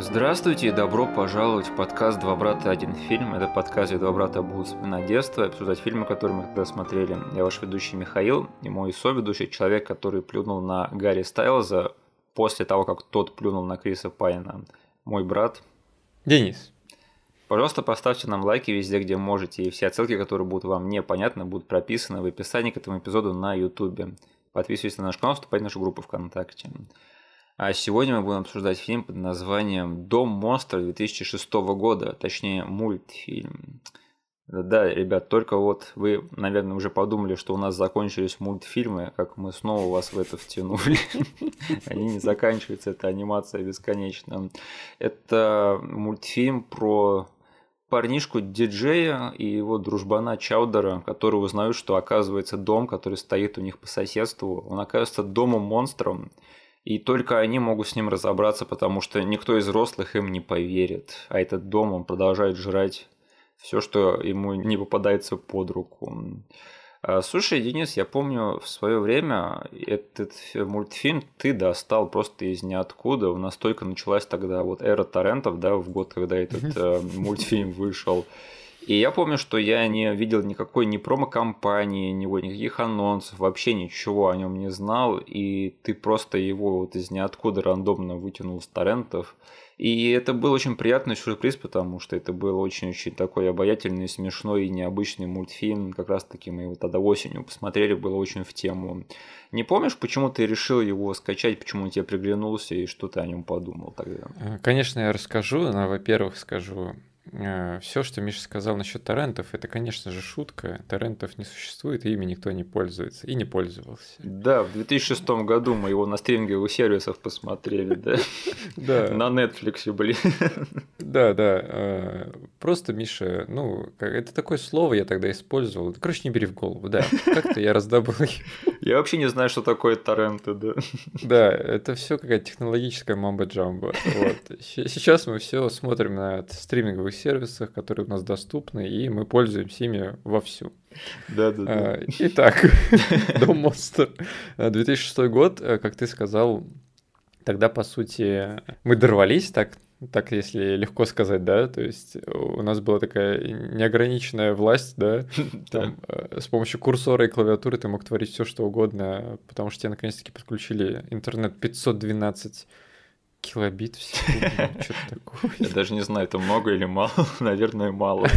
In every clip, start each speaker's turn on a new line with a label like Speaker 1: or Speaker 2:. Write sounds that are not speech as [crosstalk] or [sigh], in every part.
Speaker 1: Здравствуйте и добро пожаловать в подкаст «Два брата. Один фильм». Это подкаст, где два брата будут вспоминать детство и обсуждать фильмы, которые мы тогда смотрели. Я ваш ведущий Михаил и мой соведущий, человек, который плюнул на Гарри Стайлза после того, как тот плюнул на Криса Пайна. Мой брат.
Speaker 2: Денис.
Speaker 1: Пожалуйста, поставьте нам лайки везде, где можете, и все отсылки, которые будут вам непонятны, будут прописаны в описании к этому эпизоду на YouTube. Подписывайтесь на наш канал, вступайте в нашу группу ВКонтакте. А сегодня мы будем обсуждать фильм под названием «Дом монстров» 2006 года, точнее мультфильм. Да, ребят, только вот вы, наверное, уже подумали, что у нас закончились мультфильмы, как мы снова вас в это втянули. [laughs] Они не заканчиваются, это анимация бесконечна. Это мультфильм про парнишку диджея и его дружбана Чаудера, которые узнают, что оказывается дом, который стоит у них по соседству, он оказывается домом-монстром, и только они могут с ним разобраться, потому что никто из взрослых им не поверит. А этот дом, он продолжает жрать все, что ему не попадается под руку. А, слушай, Денис, я помню в свое время этот мультфильм ты достал просто из ниоткуда. У нас только началась тогда вот эра торрентов, да, в год, когда этот э, мультфильм вышел. И я помню, что я не видел никакой ни промо-компании, ни никаких анонсов, вообще ничего о нем не знал, и ты просто его вот из ниоткуда рандомно вытянул с торрентов. И это был очень приятный сюрприз, потому что это был очень-очень такой обаятельный, смешной и необычный мультфильм. Как раз таки мы его тогда осенью посмотрели, было очень в тему. Не помнишь, почему ты решил его скачать, почему он тебе приглянулся и что ты о нем подумал тогда?
Speaker 2: Конечно, я расскажу, но, во-первых, скажу, Э, Все, что Миша сказал насчет торрентов, это, конечно же, шутка. Торрентов не существует, и ими никто не пользуется и не пользовался.
Speaker 1: Да, в 2006 году мы его на стриминговых сервисах посмотрели, да? [laughs] Да. На Netflix, блин. [laughs]
Speaker 2: Да, да. Э, просто, Миша, ну, это такое слово я тогда использовал. Короче, не бери в голову, да. Как-то я раздобыл [laughs]
Speaker 1: Я вообще не знаю, что такое торренты, да.
Speaker 2: Да, это все какая-то технологическая мамба-джамба. Вот. Сейчас мы все смотрим на стриминговых сервисах, которые у нас доступны, и мы пользуемся ими вовсю.
Speaker 1: Да, да,
Speaker 2: да. Итак, [laughs] Дом Монстр. 2006 год, э, как ты сказал, тогда, по сути, мы дорвались так так если легко сказать, да, то есть у нас была такая неограниченная власть, [laughs] да, там, э, с помощью курсора и клавиатуры ты мог творить все что угодно, потому что тебе наконец-таки подключили интернет 512 килобит в секунду, [laughs] что-то такое.
Speaker 1: Я даже не знаю, это много или мало, [laughs] наверное, мало.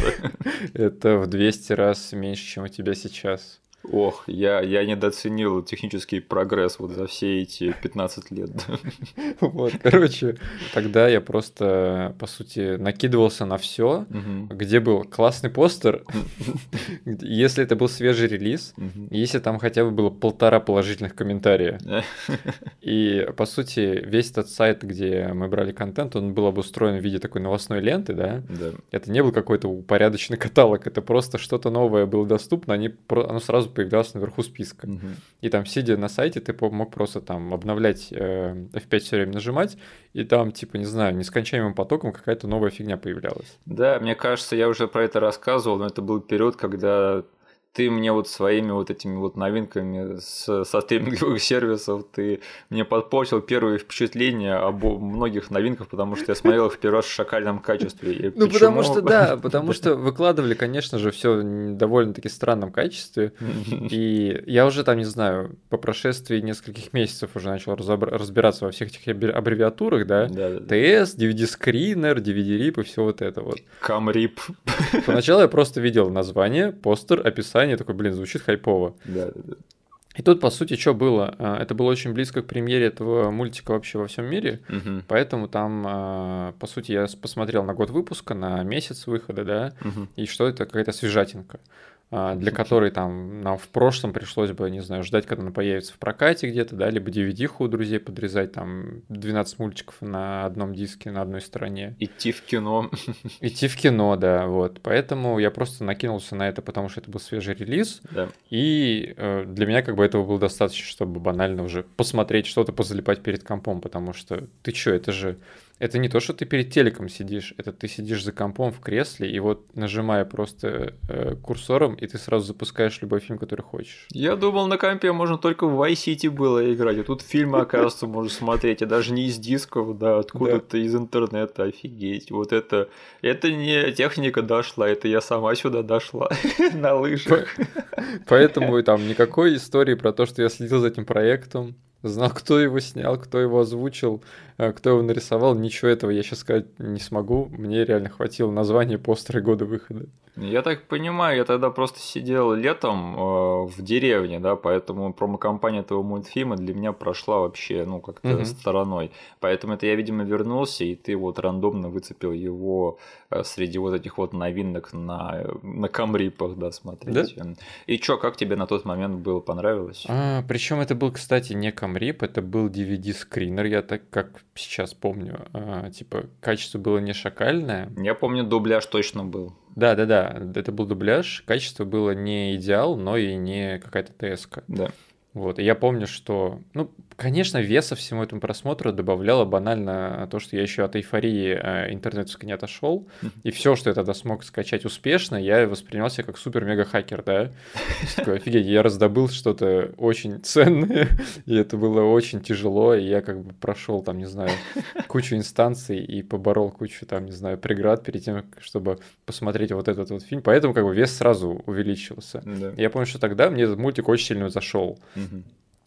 Speaker 2: Это в 200 раз меньше, чем у тебя сейчас.
Speaker 1: Ох, я, я недооценил технический прогресс вот за все эти 15 лет.
Speaker 2: Вот, короче, тогда я просто, по сути, накидывался на все, где был классный постер, [laughs] если это был свежий релиз, если там хотя бы было полтора положительных комментария. [laughs] И, по сути, весь этот сайт, где мы брали контент, он был обустроен в виде такой новостной ленты, да? Это не был какой-то упорядоченный каталог, это просто что-то новое было доступно, они, оно сразу появлялся наверху списка. Угу. И там, сидя на сайте, ты мог просто там обновлять э, F5 все время нажимать, и там, типа, не знаю, нескончаемым потоком какая-то новая фигня появлялась.
Speaker 1: Да, мне кажется, я уже про это рассказывал, но это был период, когда ты мне вот своими вот этими вот новинками с, со стриминговых [laughs] сервисов, ты мне подпортил первые впечатления об многих новинках, потому что я смотрел их в первый раз в шакальном качестве.
Speaker 2: И ну, почему? потому что, да, [laughs] потому что выкладывали, конечно же, все довольно-таки странном качестве. [laughs] И я уже там, не знаю, по прошествии нескольких месяцев уже начал разбираться во всех этих аббревиатурах, да?
Speaker 1: Да,
Speaker 2: ТС, DVD-скринер, DVD-рип и все вот это вот.
Speaker 1: Камрип.
Speaker 2: Поначалу я просто видел название, постер, описание описание, такой, блин, звучит хайпово.
Speaker 1: Да, да, да.
Speaker 2: И тут, по сути, что было? А, это было очень близко к премьере этого мультика вообще во всем мире,
Speaker 1: угу.
Speaker 2: поэтому там, а, по сути, я посмотрел на год выпуска, на месяц выхода, да,
Speaker 1: угу.
Speaker 2: и что это какая-то свежатинка. А, для которой там нам в прошлом пришлось бы, не знаю, ждать, когда она появится в прокате где-то, да, либо DVD-ху у друзей подрезать, там 12 мультиков на одном диске, на одной стороне.
Speaker 1: Идти в кино. [laughs]
Speaker 2: Идти в кино, да, вот. Поэтому я просто накинулся на это, потому что это был свежий релиз.
Speaker 1: Да.
Speaker 2: И э, для меня как бы этого было достаточно, чтобы банально уже посмотреть что-то, позалипать перед компом, потому что ты чё, это же это не то, что ты перед телеком сидишь, это ты сидишь за компом в кресле, и вот нажимая просто э, курсором и ты сразу запускаешь любой фильм, который хочешь.
Speaker 1: Я думал, на компе можно только в Vice City было играть, а тут фильмы, [laughs] оказывается, можно смотреть, и даже не из дисков, да, откуда-то из интернета, офигеть. Вот это, это не техника дошла, это я сама сюда дошла [laughs] на лыжах. [laughs]
Speaker 2: Поэтому там никакой истории про то, что я следил за этим проектом, знал, [laughs] кто его снял, кто его озвучил, э, кто его нарисовал. Ничего этого я сейчас сказать не смогу. Мне реально хватило названия постера года выхода.
Speaker 1: Я так понимаю, я тогда просто сидел летом э, в деревне, да, поэтому промо-компания этого мультфильма для меня прошла вообще, ну, как-то угу. стороной. Поэтому это я, видимо, вернулся, и ты вот рандомно выцепил его э, среди вот этих вот новинок на, на камрипах, да, смотреть. Да? И чё, как тебе на тот момент было, понравилось?
Speaker 2: А, причем это был, кстати, не камрип, это был DVD-скринер, я так как сейчас помню. А, типа, качество было не шакальное.
Speaker 1: Я помню, дубляж точно был.
Speaker 2: Да, да, да. Это был дубляж. Качество было не идеал, но и не какая-то ТСК.
Speaker 1: Да.
Speaker 2: Вот, и я помню, что, ну, конечно, веса всему этому просмотру добавляло банально то, что я еще от эйфории э, интернетовской не отошел, и все, что я тогда смог скачать успешно, я воспринимался как супер-мега-хакер, да. Такой, офигеть, я раздобыл что-то очень ценное, и это было очень тяжело, и я как бы прошел там, не знаю, кучу инстанций и поборол кучу там, не знаю, преград перед тем, чтобы посмотреть вот этот вот фильм, поэтому как бы вес сразу увеличился. Да. Я помню, что тогда мне этот мультик очень сильно зашел.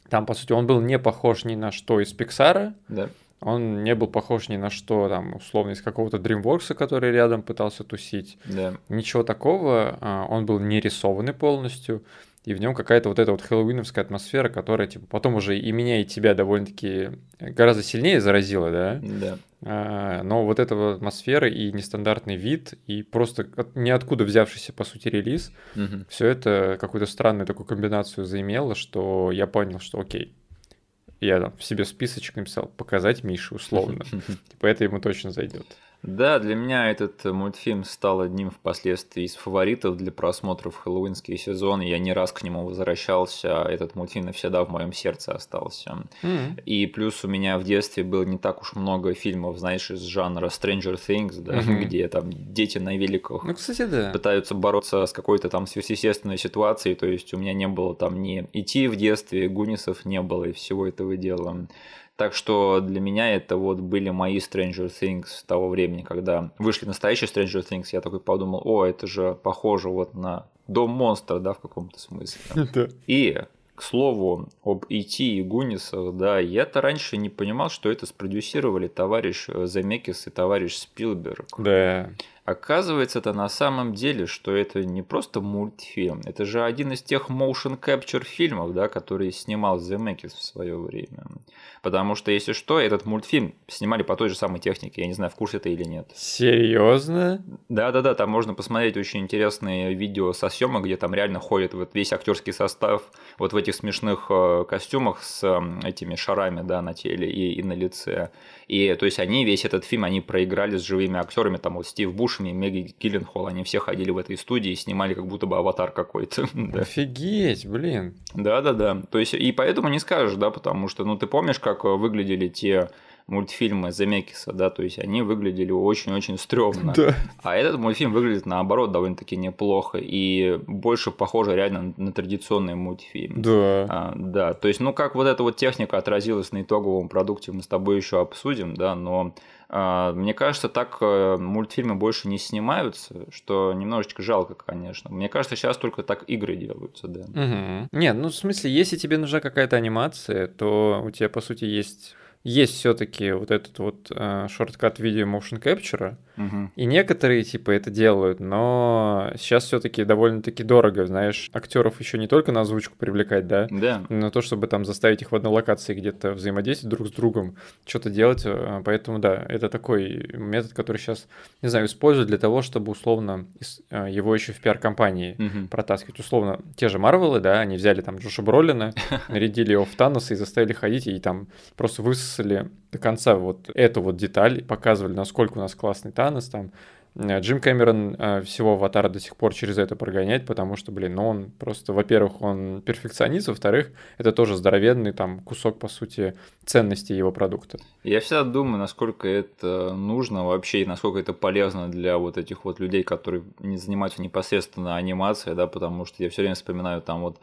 Speaker 2: Там, по сути, он был не похож ни на что из Пиксара.
Speaker 1: Да.
Speaker 2: Он не был похож ни на что, там, условно, из какого-то DreamWorks, который рядом пытался тусить.
Speaker 1: Да.
Speaker 2: Ничего такого. А, он был не рисованный полностью и в нем какая-то вот эта вот хэллоуиновская атмосфера, которая типа потом уже и меня, и тебя довольно-таки гораздо сильнее заразила, да?
Speaker 1: Да.
Speaker 2: А, но вот эта вот атмосфера и нестандартный вид, и просто ниоткуда взявшийся, по сути, релиз,
Speaker 1: угу.
Speaker 2: все это какую-то странную такую комбинацию заимело, что я понял, что окей, я там в себе списочек написал, показать Мише условно. Типа это ему точно зайдет.
Speaker 1: Да, для меня этот мультфильм стал одним впоследствии из фаворитов для просмотра в хэллоуинские сезоны. Я не раз к нему возвращался, а этот мультфильм навсегда в моем сердце остался.
Speaker 2: Mm-hmm.
Speaker 1: И плюс у меня в детстве было не так уж много фильмов, знаешь, из жанра Stranger Things, да, mm-hmm. где там дети на великах
Speaker 2: ну, кстати, да.
Speaker 1: пытаются бороться с какой-то там сверхъестественной ситуацией. То есть у меня не было там ни идти в детстве, Гунисов не было и всего этого дела. Так что для меня это вот были мои Stranger Things того времени, когда вышли настоящие Stranger Things, я такой подумал, о, это же похоже вот на Дом монстра, да, в каком-то смысле. [laughs]
Speaker 2: Да.
Speaker 1: И к слову, об Ити и Гунисах, да, я-то раньше не понимал, что это спродюсировали товарищ Замекис и товарищ Спилберг.
Speaker 2: Да.
Speaker 1: Оказывается, это на самом деле, что это не просто мультфильм, это же один из тех motion capture фильмов, да, которые снимал Земекис в свое время. Потому что, если что, этот мультфильм снимали по той же самой технике, я не знаю, в курсе это или нет.
Speaker 2: Серьезно?
Speaker 1: Да-да-да, там можно посмотреть очень интересные видео со съемок, где там реально ходит вот весь актерский состав вот в этих смешных э, костюмах с этими шарами, да, на теле и, и на лице. И то есть они весь этот фильм, они проиграли с живыми актерами, там вот Стив Бушеми, Меги Гилленхол, они все ходили в этой студии и снимали как будто бы аватар какой-то. [laughs]
Speaker 2: Офигеть, блин.
Speaker 1: Да-да-да. То есть и поэтому не скажешь, да, потому что, ну, ты помнишь, как выглядели те мультфильмы Земекиса, да, то есть они выглядели очень-очень стрёмно.
Speaker 2: Да.
Speaker 1: А этот мультфильм выглядит наоборот довольно-таки неплохо и больше похоже реально на традиционный мультфильм.
Speaker 2: Да.
Speaker 1: А, да, то есть, ну как вот эта вот техника отразилась на итоговом продукте, мы с тобой еще обсудим, да, но мне кажется, так э, мультфильмы больше не снимаются, что немножечко жалко, конечно. Мне кажется, сейчас только так игры делаются, да.
Speaker 2: Угу. Нет, ну в смысле, если тебе нужна какая-то анимация, то у тебя, по сути, есть есть все-таки вот этот вот э, шорткат видео motion capture,
Speaker 1: угу.
Speaker 2: и некоторые типа это делают, но сейчас все-таки довольно-таки дорого, знаешь, актеров еще не только на озвучку привлекать, да,
Speaker 1: да,
Speaker 2: но то, чтобы там заставить их в одной локации где-то взаимодействовать друг с другом, что-то делать, э, поэтому да, это такой метод, который сейчас, не знаю, используют для того, чтобы условно э, его еще в пиар-компании
Speaker 1: угу.
Speaker 2: протаскивать, условно, те же Марвелы, да, они взяли там Джоша Бролина, [laughs] нарядили его в Таноса и заставили ходить, и там просто высосали до конца вот эту вот деталь, показывали, насколько у нас классный Танос, там, Э, Джим Кэмерон э, всего «Аватара» до сих пор через это прогоняет, потому что, блин, ну он просто, во-первых, он перфекционист, во-вторых, это тоже здоровенный там кусок, по сути, ценности его продукта.
Speaker 1: Я всегда думаю, насколько это нужно вообще и насколько это полезно для вот этих вот людей, которые не занимаются непосредственно анимацией, да, потому что я все время вспоминаю там вот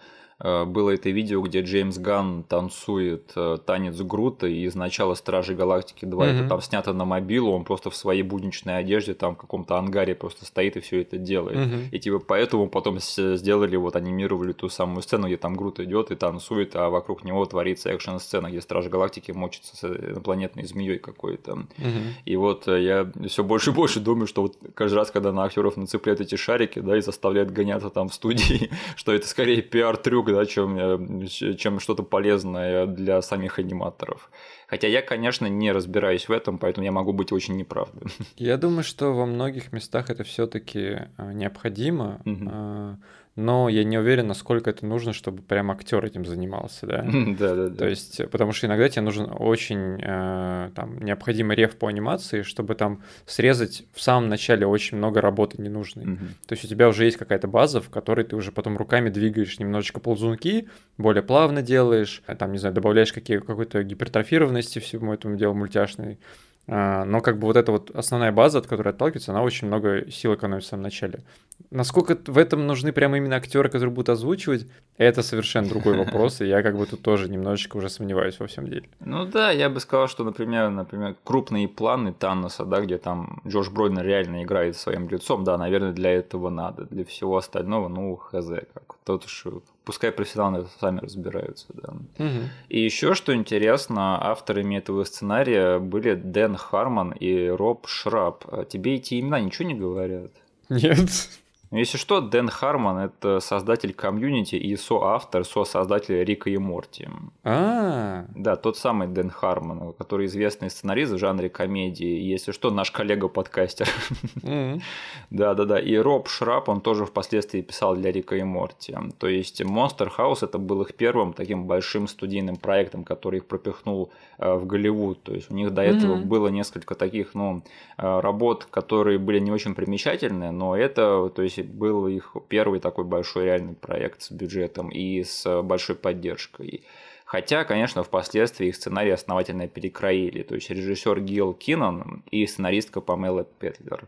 Speaker 1: было это видео, где Джеймс Ган танцует э, танец Грута из начала Стражей Галактики 2. Mm-hmm. Это там снято на мобилу, он просто в своей будничной одежде там в каком-то ангаре просто стоит и все это делает. Mm-hmm. И типа поэтому потом сделали, вот анимировали ту самую сцену, где там Грут идет и танцует, а вокруг него творится экшн-сцена, где Стражи Галактики мочится с инопланетной змеей какой-то. Mm-hmm. И вот э, я все больше и больше думаю, что вот каждый раз, когда на актеров нацепляют эти шарики, да, и заставляют гоняться там в студии, [laughs] что это скорее пиар-трюк, да, чем, э, чем что-то полезное для самих аниматоров. Хотя я, конечно, не разбираюсь в этом, поэтому я могу быть очень неправ.
Speaker 2: Я думаю, что во многих местах это все-таки э, необходимо. Угу но я не уверен, насколько это нужно, чтобы прям актер этим занимался, да. [laughs]
Speaker 1: Да, да, да.
Speaker 2: То есть, потому что иногда тебе нужен очень э, там необходимый реф по анимации, чтобы там срезать в самом начале очень много работы ненужной. То есть у тебя уже есть какая-то база, в которой ты уже потом руками двигаешь немножечко ползунки, более плавно делаешь, там, не знаю, добавляешь какие, какой-то гипертрофированности всему этому делу мультяшной. А, но как бы вот эта вот основная база, от которой отталкивается, она очень много сил экономит в самом начале. Насколько в этом нужны прямо именно актеры, которые будут озвучивать, это совершенно другой [laughs] вопрос, и я как бы тут тоже немножечко уже сомневаюсь во всем деле.
Speaker 1: Ну да, я бы сказал, что, например, например, крупные планы Таноса, да, где там Джош Бройнер реально играет своим лицом, да, наверное, для этого надо. Для всего остального, ну, хз, как тот уж пускай профессионалы сами разбираются. Да. Угу. И еще что интересно, авторами этого сценария были Дэн Харман и Роб Шраб. А тебе эти имена ничего не говорят?
Speaker 2: Нет.
Speaker 1: Ну, если что, Дэн Харман – это создатель комьюнити и соавтор, со-создатель Рика и Морти.
Speaker 2: А,
Speaker 1: Да, тот самый Дэн Харман, который известный сценарист в жанре комедии. Если что, наш коллега-подкастер. Да-да-да. [laughs] И Роб Шрап, он тоже впоследствии писал для Рика и Морти. То есть Monster House – это был их первым таким большим студийным проектом, который их пропихнул э, в Голливуд. То есть у них до этого было несколько таких, ну, э, работ, которые были не очень примечательные, но это, то есть был их первый такой большой реальный проект с бюджетом и с большой поддержкой. Хотя, конечно, впоследствии их сценарий основательно перекроили. То есть режиссер Гил Киннон и сценаристка Памела Петлер.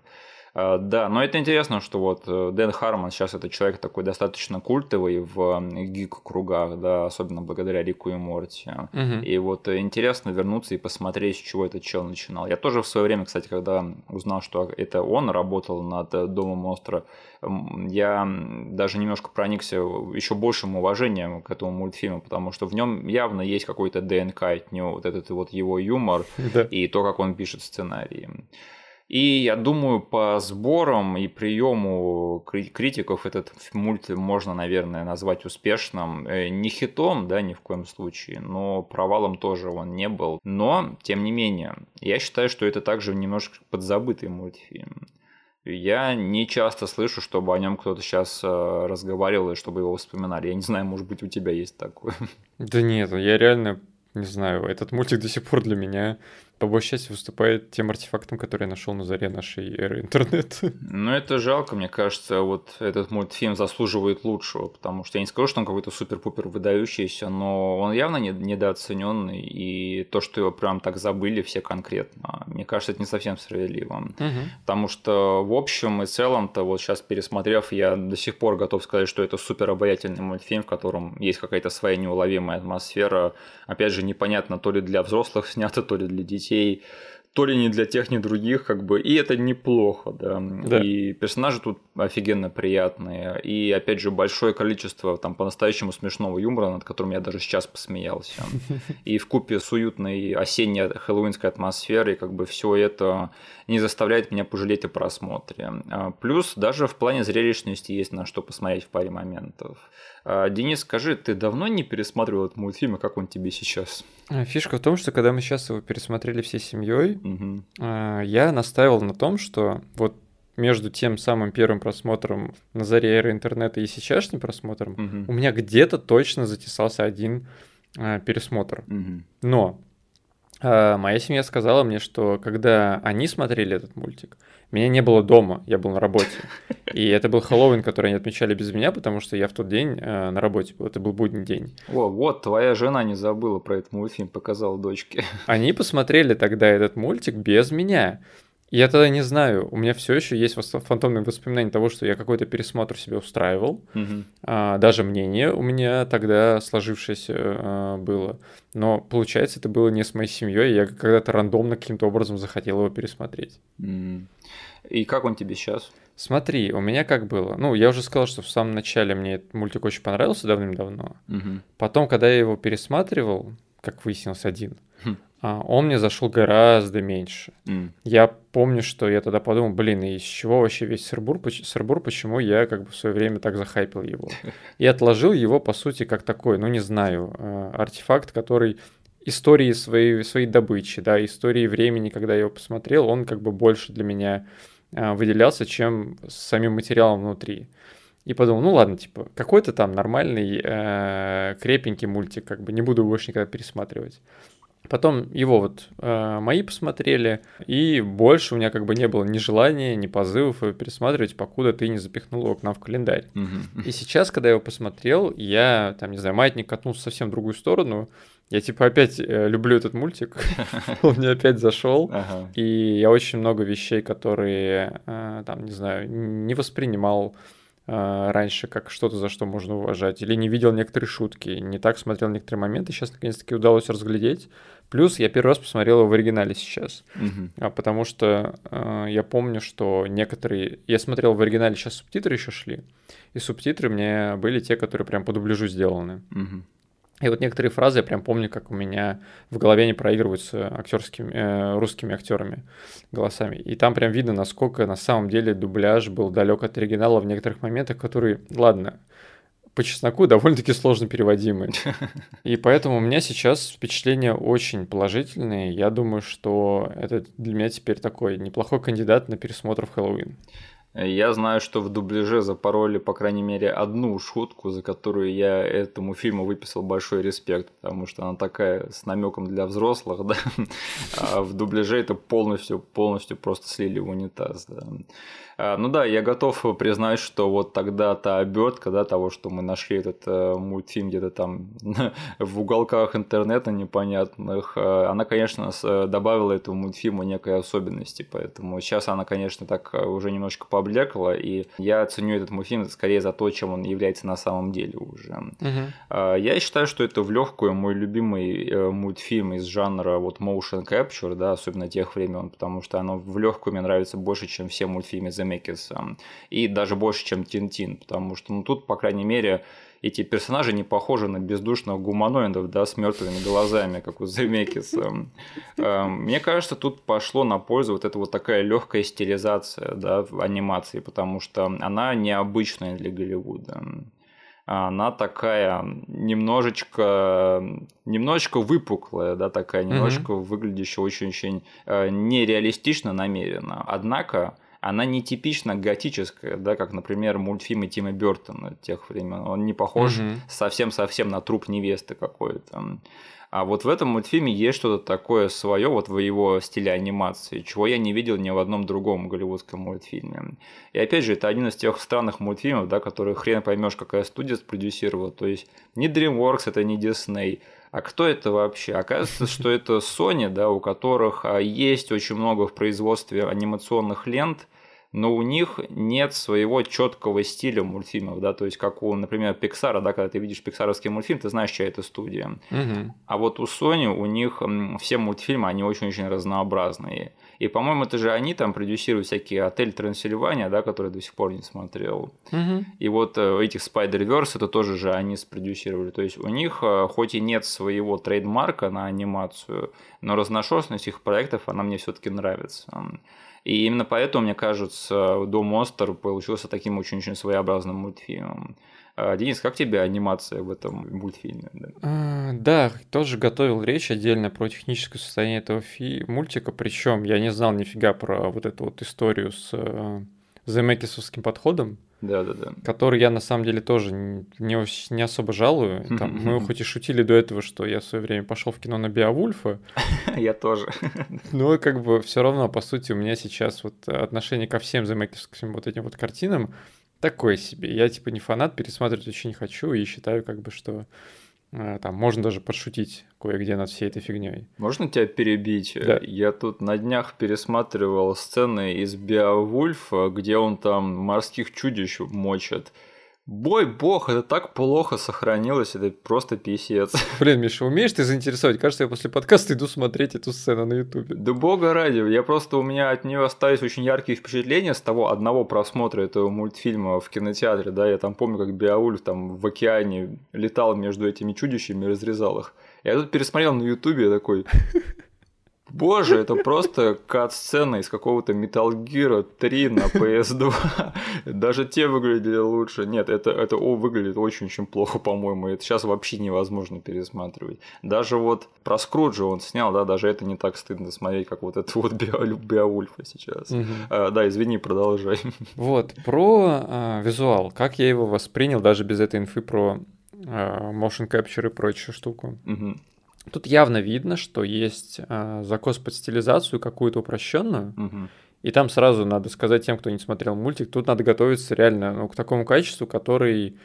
Speaker 1: А, да, но это интересно, что вот э, Дэн Харман сейчас это человек такой достаточно культовый в гик-кругах, да, особенно благодаря Рику и Морти. Угу. И вот интересно вернуться и посмотреть, с чего этот чел начинал. Я тоже в свое время, кстати, когда узнал, что это он работал над Домом монстра, я даже немножко проникся еще большим уважением к этому мультфильму, потому что в нем явно есть какой-то ДНК от него, вот этот вот его юмор [laughs] и то, как он пишет сценарии. И я думаю, по сборам и приему критиков этот мульт можно, наверное, назвать успешным. Э, не хитом, да, ни в коем случае, но провалом тоже он не был. Но, тем не менее, я считаю, что это также немножко подзабытый мультфильм. Я не часто слышу, чтобы о нем кто-то сейчас э, разговаривал и чтобы его вспоминали. Я не знаю, может быть, у тебя есть такое.
Speaker 2: Да нет, я реально не знаю, этот мультик до сих пор для меня по большей части выступает тем артефактом, который я нашел на заре нашей эры интернета.
Speaker 1: Ну, это жалко, мне кажется, вот этот мультфильм заслуживает лучшего, потому что я не скажу, что он какой-то супер-пупер выдающийся, но он явно недооцененный, и то, что его прям так забыли все конкретно, мне кажется, это не совсем справедливо. Угу. Потому что, в общем и целом-то, вот сейчас пересмотрев, я до сих пор готов сказать, что это супер обаятельный мультфильм, в котором есть какая-то своя неуловимая атмосфера. Опять же, непонятно, то ли для взрослых снято, то ли для детей детей, то ли не для тех, ни других, как бы, и это неплохо, да. да. И персонажи тут офигенно приятные, и опять же большое количество там по-настоящему смешного юмора, над которым я даже сейчас посмеялся. [laughs] И в купе с уютной осенней хэллоуинской атмосферой, как бы все это не заставляет меня пожалеть о просмотре. А, плюс даже в плане зрелищности есть на что посмотреть в паре моментов. А, Денис, скажи, ты давно не пересматривал этот мультфильм, и как он тебе сейчас?
Speaker 2: А, фишка в том, что когда мы сейчас его пересмотрели всей семьей, угу. я настаивал на том, что вот между тем самым первым просмотром на заре эры интернета и сейчасшним просмотром угу. у меня где-то точно затесался один пересмотр. Угу. Но моя семья сказала мне, что когда они смотрели этот мультик, меня не было дома, я был на работе. И это был Хэллоуин, который они отмечали без меня, потому что я в тот день э, на работе был. Это был будний день.
Speaker 1: О, вот, твоя жена не забыла про этот мультфильм, показала дочке.
Speaker 2: Они посмотрели тогда этот мультик без меня. Я тогда не знаю, у меня все еще есть фантомные воспоминания того, что я какой-то пересмотр себе устраивал.
Speaker 1: Мгм.
Speaker 2: А, даже мнение у меня тогда сложившееся а, было. Но получается, это было не с моей семьей, я когда-то рандомно каким-то образом захотел его пересмотреть.
Speaker 1: И как он тебе сейчас?
Speaker 2: Смотри, у меня как было. Ну, я уже сказал, что в самом начале мне этот мультик очень понравился давным-давно. Потом, когда я его пересматривал, как выяснилось, один,
Speaker 1: Хм.
Speaker 2: А, он мне зашел гораздо меньше. Я помню, что я тогда подумал, блин, из чего вообще весь сырбур, поч- сырбур, почему я как бы в свое время так захайпил его. [laughs] И отложил его, по сути, как такой, ну не знаю, э, артефакт, который истории своей, своей добычи, да, истории времени, когда я его посмотрел, он как бы больше для меня э, выделялся, чем с самим материалом внутри. И подумал, ну ладно, типа, какой-то там нормальный, э, крепенький мультик, как бы не буду больше никогда пересматривать. Потом его вот э, мои посмотрели, и больше у меня как бы не было ни желания, ни позывов его пересматривать, покуда ты не запихнул его к нам в календарь.
Speaker 1: Мгм.
Speaker 2: И сейчас, когда я его посмотрел, я, там, не знаю, маятник катнулся совсем в другую сторону. Я, типа, опять э, люблю этот мультик. [laughs] Он мне опять зашел.
Speaker 1: Ага.
Speaker 2: И я очень много вещей, которые, э, там, не знаю, не воспринимал э, раньше как что-то, за что можно уважать, или не видел некоторые шутки, не так смотрел некоторые моменты, сейчас наконец-таки удалось разглядеть. Плюс я первый раз посмотрел его в оригинале сейчас, а, потому что э, я помню, что некоторые... Я смотрел в оригинале, сейчас субтитры еще шли, и субтитры мне были те, которые прям по дубляжу сделаны.
Speaker 1: Мгм.
Speaker 2: И вот некоторые фразы я прям помню, как у меня в голове они проигрываются актерскими, э, русскими актерами голосами. И там прям видно, насколько на самом деле дубляж был далек от оригинала в некоторых моментах, которые, ладно, по чесноку довольно-таки сложно переводимы. [laughs] И поэтому у меня сейчас впечатления очень положительные. Я думаю, что это для меня теперь такой неплохой кандидат на пересмотр в Хэллоуин.
Speaker 1: Я знаю, что в дубляже запороли, по крайней мере, одну шутку, за которую я этому фильму выписал большой респект, потому что она такая с намеком для взрослых, [laughs] да. А в дубляже это полностью, полностью просто слили в унитаз, да. А, Ну да, я готов признать, что вот тогда та обертка, да, того, что мы нашли этот э, мультфильм где-то там [laughs] в уголках интернета непонятных, э, она, конечно, э, добавила этому мультфильму некой особенности, поэтому сейчас она, конечно, так э, уже немножко поблекла, и я ценю этот мультфильм скорее за то, чем он является на самом деле уже. А, Я считаю, что это в легкую мой любимый э, мультфильм из жанра вот motion capture, да, особенно тех времен, потому что оно в легкую мне нравится больше, чем все мультфильмы Земекиса, и даже больше, чем Тинтин, потому что ну, тут, по крайней мере, эти персонажи не похожи на бездушных гуманоидов, да, с мертвыми глазами, как у Земекиса. Э, Мне кажется, тут пошло на пользу вот эта вот такая легкая стилизация, да, в анимации, потому что она необычная для Голливуда она такая немножечко, немножечко выпуклая, да, такая,
Speaker 2: Мгм.
Speaker 1: немножко выглядящая очень-очень э, нереалистично намеренно. Однако она не типично готическая, да, как, например, мультфильмы Тима Бертона тех времен. Он не похож
Speaker 2: Мгм.
Speaker 1: совсем-совсем на труп невесты какой-то. А вот в этом мультфильме есть что-то такое свое вот в его стиле анимации, чего я не видел ни в одном другом голливудском мультфильме. И опять же, это один из тех странных мультфильмов, да, которые хрен поймешь, какая студия спродюсировала. То есть не DreamWorks, это не Disney. А кто это вообще? Оказывается, что это Sony, да, у которых а, есть очень много в производстве анимационных лент, но у них нет своего четкого стиля мультфильмов, да, то есть как у, например, Pixar, да, когда ты видишь пиксаровский мультфильм, ты знаешь, чья это студия.
Speaker 2: Мгм.
Speaker 1: А вот у Sony, у них все мультфильмы, они очень-очень разнообразные. И, по-моему, это же они там продюсируют всякие «Отель Трансильвания», да, который до сих пор не смотрел.
Speaker 2: Мгм.
Speaker 1: И вот э, этих Spider-Verse это тоже же они спродюсировали. То есть у них э, хоть и нет своего трейдмарка на анимацию, но разношерстность их проектов, она мне все-таки нравится. И именно поэтому, мне кажется, Дом Монстр получился таким очень-очень своеобразным мультфильмом. А, Денис, как тебе анимация в этом мультфильме? Да?
Speaker 2: А, Да, тоже готовил речь отдельно про техническое состояние этого фи- мультика, причем я не знал нифига про вот эту вот историю с э, земекисовским подходом.
Speaker 1: Да, да, да.
Speaker 2: Который я на самом деле тоже не, не особо жалую. Там, мы хоть и шутили до этого, что я в свое время пошел в кино на Биовульфа. [laughs]
Speaker 1: Я тоже. [laughs]
Speaker 2: Но как бы все равно, по сути, у меня сейчас вот отношение ко всем замекерским вот этим вот картинам такое себе. Я типа не фанат, пересматривать очень не хочу и считаю как бы, что там можно даже подшутить кое-где над всей этой фигней.
Speaker 1: Можно тебя перебить?
Speaker 2: Да.
Speaker 1: Я тут на днях пересматривал сцены из Биовульфа, где он там морских чудищ мочит. Бой бог, это так плохо сохранилось, это просто писец. [laughs]
Speaker 2: Блин, Миша, умеешь ты заинтересовать? Кажется, я после подкаста иду смотреть эту сцену на ютубе.
Speaker 1: Да бога ради, я просто, у меня от нее остались очень яркие впечатления с того одного просмотра этого мультфильма в кинотеатре, да, я там помню, как Беаульф там в океане летал между этими чудищами и разрезал их. Я тут пересмотрел на ютубе такой, Боже, это просто кат-сцена из какого-то Metal Gear 3 на PS2. Даже те выглядели лучше. Нет, это, это о, выглядит очень-очень плохо, по-моему. Это сейчас вообще невозможно пересматривать. Даже вот про Скруджа он снял, да, даже это не так стыдно смотреть, как вот это вот Беовульфа сейчас.
Speaker 2: Угу.
Speaker 1: А, да, извини, продолжай.
Speaker 2: Вот, про а, визуал. Как я его воспринял, даже без этой инфы про а, motion capture и прочую штуку.
Speaker 1: Угу.
Speaker 2: Тут явно видно, что есть э, закос под стилизацию какую-то упрощенную,
Speaker 1: Угу.
Speaker 2: и там сразу надо сказать тем, кто не смотрел мультик, тут надо готовиться реально ну, к такому качеству, который,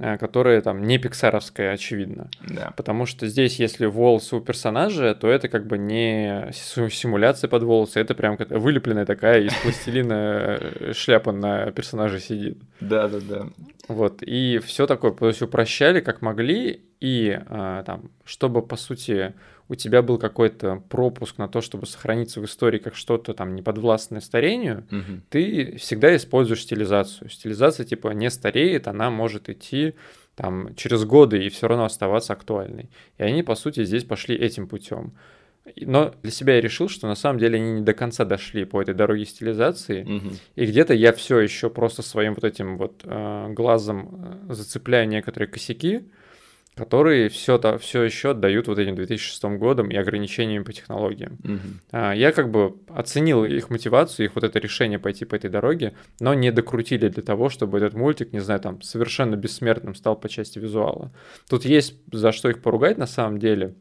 Speaker 2: э, которое там не пиксаровское, очевидно.
Speaker 1: Да.
Speaker 2: Потому что здесь, если волосы у персонажа, то это как бы не симу- симуляция под волосы, это прям вылепленная такая из пластилина э, шляпа на персонаже сидит.
Speaker 1: Да, да, да.
Speaker 2: Вот, и все такое, то есть упрощали как могли, и а, там, чтобы, по сути, у тебя был какой-то пропуск на то, чтобы сохраниться в истории как что-то там неподвластное старению,
Speaker 1: Мгм.
Speaker 2: ты всегда используешь стилизацию. Стилизация, типа, не стареет, она может идти там через годы и все равно оставаться актуальной. И они, по сути, здесь пошли этим путем. Но для себя я решил, что на самом деле они не до конца дошли по этой дороге стилизации.
Speaker 1: Мгм.
Speaker 2: И где-то я все еще просто своим вот этим вот э, глазом э, зацепляю некоторые косяки, которые все, то, все еще отдают вот этим 2006 годом и ограничениями по технологиям. А, Я как бы оценил их мотивацию, их вот это решение пойти по этой дороге, но не докрутили для того, чтобы этот мультик, не знаю, там совершенно бессмертным стал по части визуала. Тут есть за что их поругать на самом деле.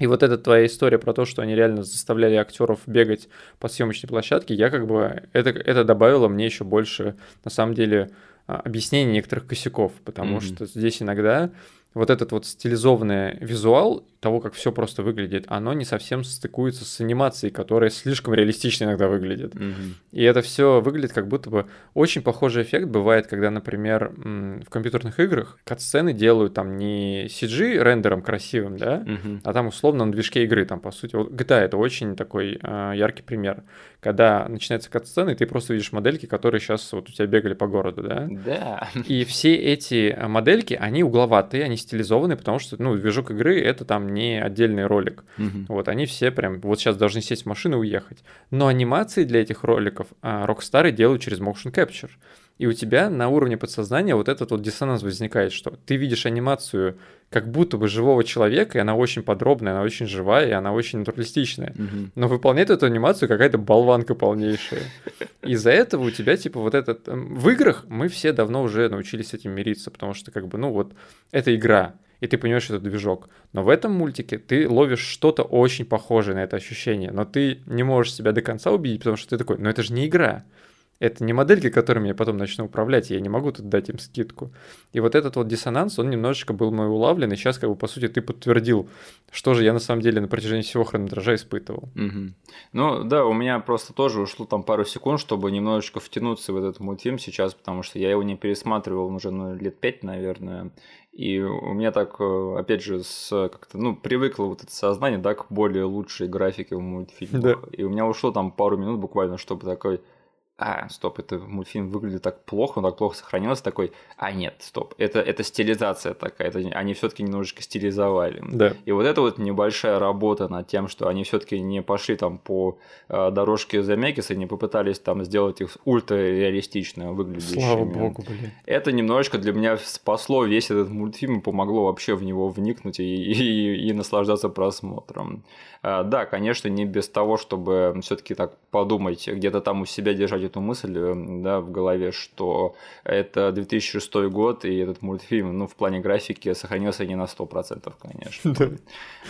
Speaker 2: И вот эта твоя история про то, что они реально заставляли актеров бегать по съемочной площадке, я как бы это, это добавило мне еще больше, на самом деле, а, объяснений некоторых косяков, потому
Speaker 1: Мгм.
Speaker 2: что здесь иногда вот этот вот стилизованный визуал того, как все просто выглядит, оно не совсем стыкуется с анимацией, которая слишком реалистично иногда выглядит.
Speaker 1: Мгм.
Speaker 2: И это все выглядит как будто бы очень похожий эффект бывает, когда, например, в компьютерных играх кат-сцены делают там не CG рендером красивым, да,
Speaker 1: Мгм.
Speaker 2: а там условно на движке игры, там по сути, вот GTA это очень такой а, яркий пример, когда начинается кат-сцена, и ты просто видишь модельки, которые сейчас вот у тебя бегали по городу, да,
Speaker 1: Да.
Speaker 2: и все эти а, модельки, они угловатые, они стилизованы, потому что, ну, движок игры это там не отдельный ролик.
Speaker 1: Мгм.
Speaker 2: Вот они все прям вот сейчас должны сесть в машину и уехать. Но анимации для этих роликов а, Rockstar делают через motion capture. И у тебя на уровне подсознания вот этот вот диссонанс возникает, что ты видишь анимацию как будто бы живого человека, и она очень подробная, она очень живая, и она очень натуралистичная.
Speaker 1: Мгм.
Speaker 2: Но выполняет эту анимацию какая-то болванка полнейшая. Из-за этого у тебя, типа, вот этот... эм, В играх мы все давно уже научились с этим мириться, потому что, как бы, ну вот, это игра, и ты понимаешь, что это движок. Но в этом мультике ты ловишь что-то очень похожее на это ощущение, но ты не можешь себя до конца убедить, потому что ты такой, ну это же не игра. Это не модельки, которыми я потом начну управлять, я не могу тут дать им скидку. И вот этот вот диссонанс, он немножечко был мой улавлен, и сейчас, как бы, по сути, ты подтвердил, что же я на самом деле на протяжении всего хронометража испытывал.
Speaker 1: Мгм. Ну да, у меня просто тоже ушло там пару секунд, чтобы немножечко втянуться в этот мультфильм сейчас, потому что я его не пересматривал уже ну, лет пять, наверное. И у меня так, э, опять же, с как-то, ну, привыкло вот это сознание, да, к более лучшей графике в мультфильмах.
Speaker 2: Да.
Speaker 1: И у меня ушло там пару минут буквально, чтобы такой, а, стоп, это мультфильм выглядит так плохо, он так плохо сохранился, такой, а нет, стоп, это, это стилизация такая, это, они все-таки немножечко стилизовали.
Speaker 2: Да.
Speaker 1: И вот это вот небольшая работа над тем, что они все-таки не пошли там по э, дорожке Замекиса, не попытались там сделать их ультра-реалистично выглядящими.
Speaker 2: Слава богу, блин.
Speaker 1: Это немножечко для меня спасло весь этот мультфильм и помогло вообще в него вникнуть и, и, и наслаждаться просмотром. А, да, конечно, не без того, чтобы все-таки так подумать, где-то там у себя держать эту мысль э, да, в голове, что это 2006 год, и этот мультфильм, ну, в плане графики сохранился не на 100%, конечно. Да.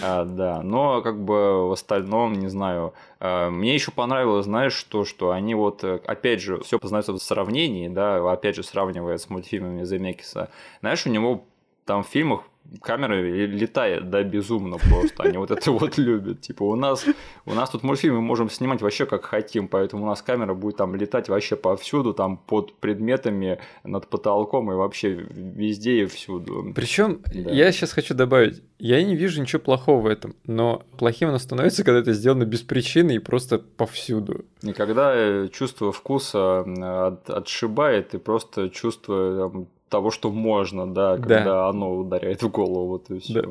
Speaker 1: А, да, но как бы в остальном, не знаю, а, мне еще понравилось, знаешь, что, что они вот, э, опять же, все познается в сравнении, да, опять же, сравнивая с мультфильмами Земекиса. Знаешь, у него там в фильмах камера летает, да, безумно просто. Они вот это вот любят. Типа у нас, у нас тут мультфильмы можем снимать вообще как хотим, поэтому у нас камера будет там летать вообще повсюду, там под предметами, над потолком и вообще везде и всюду.
Speaker 2: Причем да. я сейчас хочу добавить, я не вижу ничего плохого в этом, но плохим оно становится, когда это сделано без причины и просто повсюду.
Speaker 1: И когда чувство вкуса от, отшибает, и просто чувство там, того, что можно, да, когда да. оно ударяет в голову, и все. Да.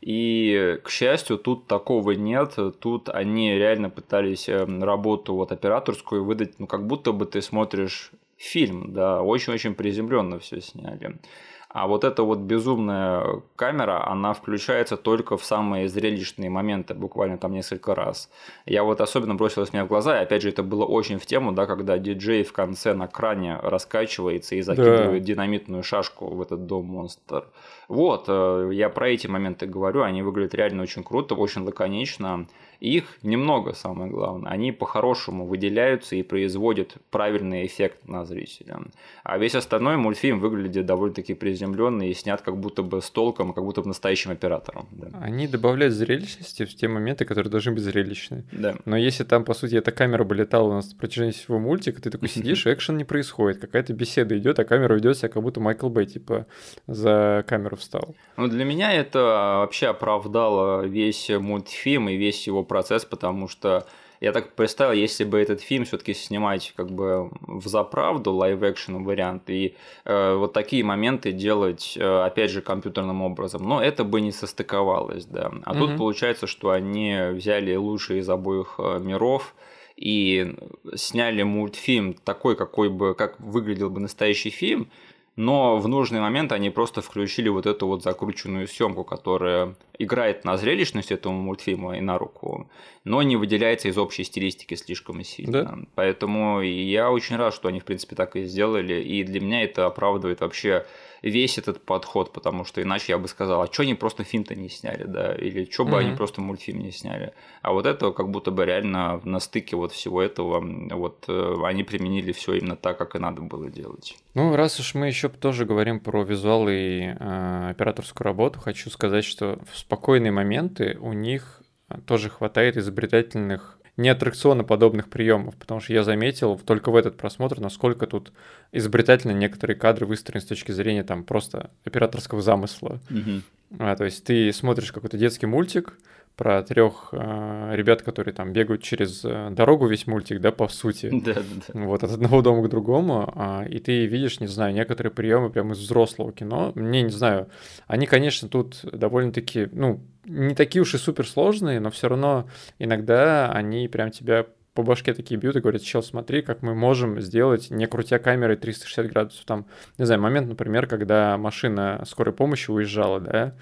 Speaker 1: И, к счастью, тут такого нет. Тут они реально пытались эм, работу вот операторскую выдать, ну, как будто бы ты смотришь фильм, да, очень-очень приземленно все сняли. А вот эта вот безумная камера, она включается только в самые зрелищные моменты, буквально там несколько раз. Я вот особенно бросилась мне в глаза, и опять же это было очень в тему, да, когда диджей в конце на кране раскачивается и закидывает да. динамитную шашку в этот дом-монстр. Вот, э, я про эти моменты говорю, они выглядят реально очень круто, очень лаконично. Их немного, самое главное. Они по-хорошему выделяются и производят правильный эффект на зрителя. А весь остальной мультфильм выглядит довольно-таки приземленный и снят как будто бы с толком, как будто бы настоящим оператором. Да.
Speaker 2: Они добавляют зрелищности в те моменты, которые должны быть зрелищны.
Speaker 1: Да.
Speaker 2: Но если там, по сути, эта камера бы летала у нас на протяжении всего мультика, ты такой [laughs] сидишь, экшен не происходит, какая-то беседа идет, а камера ведет себя, как будто Майкл Бэй, типа, за камеру встал.
Speaker 1: Ну, для меня это вообще оправдало весь мультфильм и весь его процесс, потому что я так представил, если бы этот фильм все-таки снимать как бы в заправду, live-action вариант, и э, вот такие моменты делать, э, опять же, компьютерным образом, но это бы не состыковалось, да. А mm тут получается, что они взяли лучшие из обоих э, миров, и сняли мультфильм такой, какой бы, как выглядел бы настоящий фильм, но в нужный момент они просто включили вот эту вот закрученную съемку, которая играет на зрелищность этого мультфильма и на руку, но не выделяется из общей стилистики слишком сильно. Да? Поэтому я очень рад, что они, в принципе, так и сделали, и для меня это оправдывает вообще весь этот подход, потому что иначе я бы сказал, а что они просто фильм-то не сняли, да, или что бы mm-hmm. они просто мультфильм не сняли. А вот это как будто бы реально на стыке вот всего этого, вот э, они применили все именно так, как и надо было делать.
Speaker 2: Ну, раз уж мы еще тоже говорим про визуал и э, операторскую работу, хочу сказать, что в спокойные моменты у них тоже хватает изобретательных не аттракционно-подобных приемов, потому что я заметил только в этот просмотр, насколько тут изобретательно некоторые кадры выстроены с точки зрения там просто операторского замысла.
Speaker 1: Mm-hmm.
Speaker 2: А, то есть ты смотришь какой-то детский мультик, про трех э, ребят, которые там бегают через э, дорогу весь мультик, да, по сути.
Speaker 1: Да, да,
Speaker 2: да. Вот от одного дома к другому, э, и ты видишь, не знаю, некоторые приемы прямо из взрослого кино. Мне не знаю, они, конечно, тут довольно-таки, ну, не такие уж и суперсложные, но все равно иногда они прям тебя по башке такие бьют и говорят, чел, смотри, как мы можем сделать, не крутя камерой 360 градусов. Там, не знаю, момент, например, когда машина скорой помощи уезжала, да,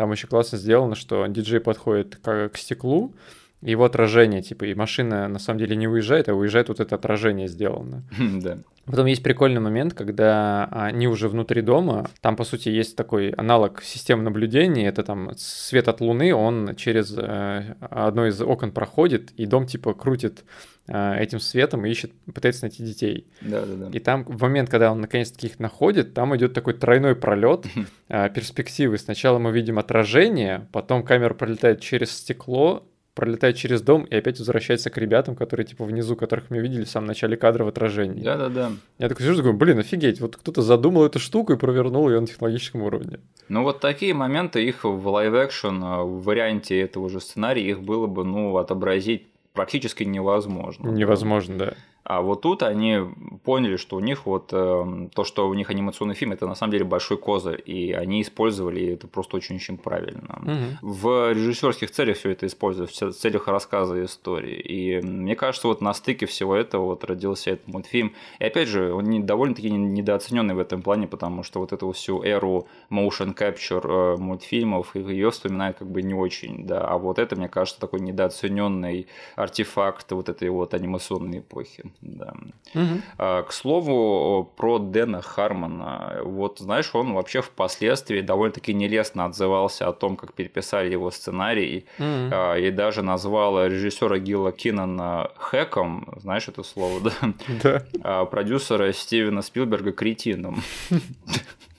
Speaker 2: там еще классно сделано, что диджей подходит к, к стеклу, его отражение, типа, и машина на самом деле не уезжает, а уезжает вот это отражение сделано. [laughs]
Speaker 1: Да.
Speaker 2: Потом есть прикольный момент, когда они уже внутри дома, там, по сути, есть такой аналог системы наблюдения, это там свет от луны, он через э, одно из окон проходит, и дом, типа, крутит э, этим светом и ищет, пытается найти детей.
Speaker 1: Да, да, да.
Speaker 2: И там в момент, когда он наконец-таки их находит, там идет такой тройной пролет [laughs] э, перспективы. Сначала мы видим отражение, потом камера пролетает через стекло, пролетает через дом и опять возвращается к ребятам, которые типа внизу, которых мы видели в самом начале кадра в отражении.
Speaker 1: Да-да-да.
Speaker 2: Я такой сижу, такой, блин, офигеть, вот кто-то задумал эту штуку и провернул ее на технологическом уровне.
Speaker 1: Ну вот такие моменты, их в live-action, в варианте этого же сценария, их было бы, ну, отобразить практически невозможно.
Speaker 2: Невозможно, да.
Speaker 1: А вот тут они поняли, что у них вот э, то, что у них анимационный фильм, это на самом деле большой козырь, и они использовали это просто очень-очень правильно.
Speaker 2: Угу.
Speaker 1: В режиссерских целях все это используют, в целях рассказа истории. И мне кажется, вот на стыке всего этого вот родился этот мультфильм. И опять же, он довольно-таки недооцененный в этом плане, потому что вот эту всю эру motion capture э, мультфильмов, ее вспоминают как бы не очень, да. А вот это, мне кажется, такой недооцененный артефакт вот этой вот анимационной эпохи. Да. Угу. А, к слову, про Дэна Хармона. Вот, знаешь, он вообще впоследствии довольно-таки нелестно отзывался о том, как переписали его сценарий, угу. а, и даже назвал режиссера Гилла Киннона хэком, знаешь это слово, да?
Speaker 2: Да.
Speaker 1: А продюсера Стивена Спилберга кретином.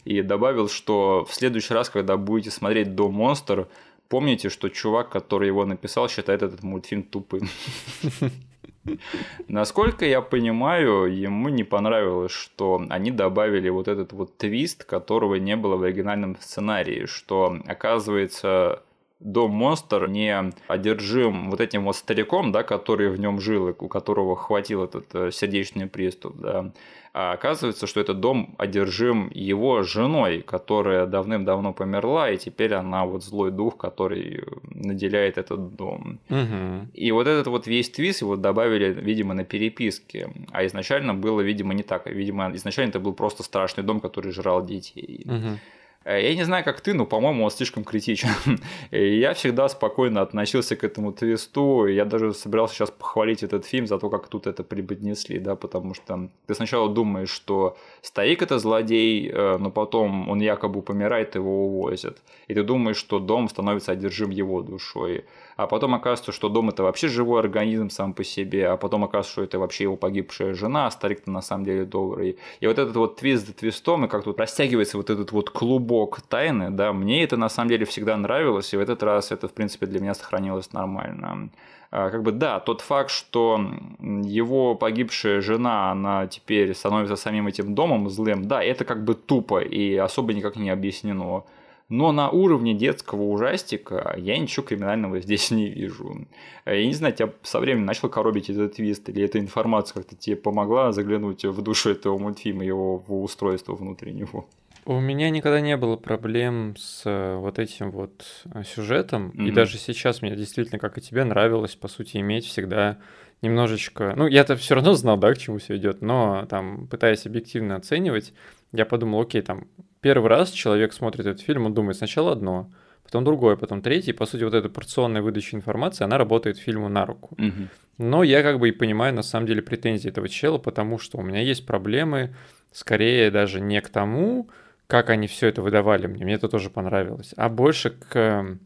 Speaker 1: И добавил, что в следующий раз, когда будете смотреть «Дом монстр», помните, что чувак, который его написал, считает этот мультфильм тупым. Насколько я понимаю, ему не понравилось, что они добавили вот этот вот твист, которого не было в оригинальном сценарии, что оказывается дом монстр не одержим вот этим вот стариком, да, который в нем жил, и у которого хватил этот э, сердечный приступ, да, а оказывается, что этот дом одержим его женой, которая давным-давно померла, и теперь она вот злой дух, который наделяет этот дом.
Speaker 2: Угу.
Speaker 1: И вот этот вот весь твист его добавили, видимо, на переписке. А изначально было, видимо, не так. Видимо, изначально это был просто страшный дом, который жрал детей.
Speaker 2: Угу.
Speaker 1: Э, я не знаю, как ты, но, по-моему, он слишком критичен. [laughs] Я всегда спокойно относился к этому твисту. Я даже собирался сейчас похвалить этот фильм за то, как тут это преподнесли, да, потому что ты сначала думаешь, что старик это злодей, э, но потом он якобы помирает, его увозят. И ты думаешь, что дом становится одержим его душой а потом оказывается, что дом это вообще живой организм сам по себе, а потом оказывается, что это вообще его погибшая жена, а старик-то на самом деле добрый. И вот этот вот твист за твистом, и как тут растягивается вот этот вот клубок тайны, да, мне это на самом деле всегда нравилось, и в этот раз это, в принципе, для меня сохранилось нормально а, как бы да, тот факт, что его погибшая жена, она теперь становится самим этим домом злым, да, это как бы тупо и особо никак не объяснено. Но на уровне детского ужастика я ничего криминального здесь не вижу. Я не знаю, тебя со временем начал коробить этот твист, или эта информация как-то тебе помогла заглянуть в душу этого мультфильма, его устройство внутреннего?
Speaker 2: У меня никогда не было проблем с э, вот этим вот э, сюжетом, mm-hmm. и даже сейчас мне действительно, как и тебе, нравилось, по сути, иметь всегда немножечко... Ну, я-то все равно знал, да, к чему все идет, но там, пытаясь объективно оценивать, я подумал, окей, там, первый раз человек смотрит этот фильм, он думает сначала одно, потом другое, потом третье. По сути, вот эта порционная выдача информации, она работает фильму на руку.
Speaker 1: Угу.
Speaker 2: Но я как бы и понимаю, на самом деле, претензии этого чела, потому что у меня есть проблемы, скорее даже не к тому, как они все это выдавали мне, мне это тоже понравилось, а больше к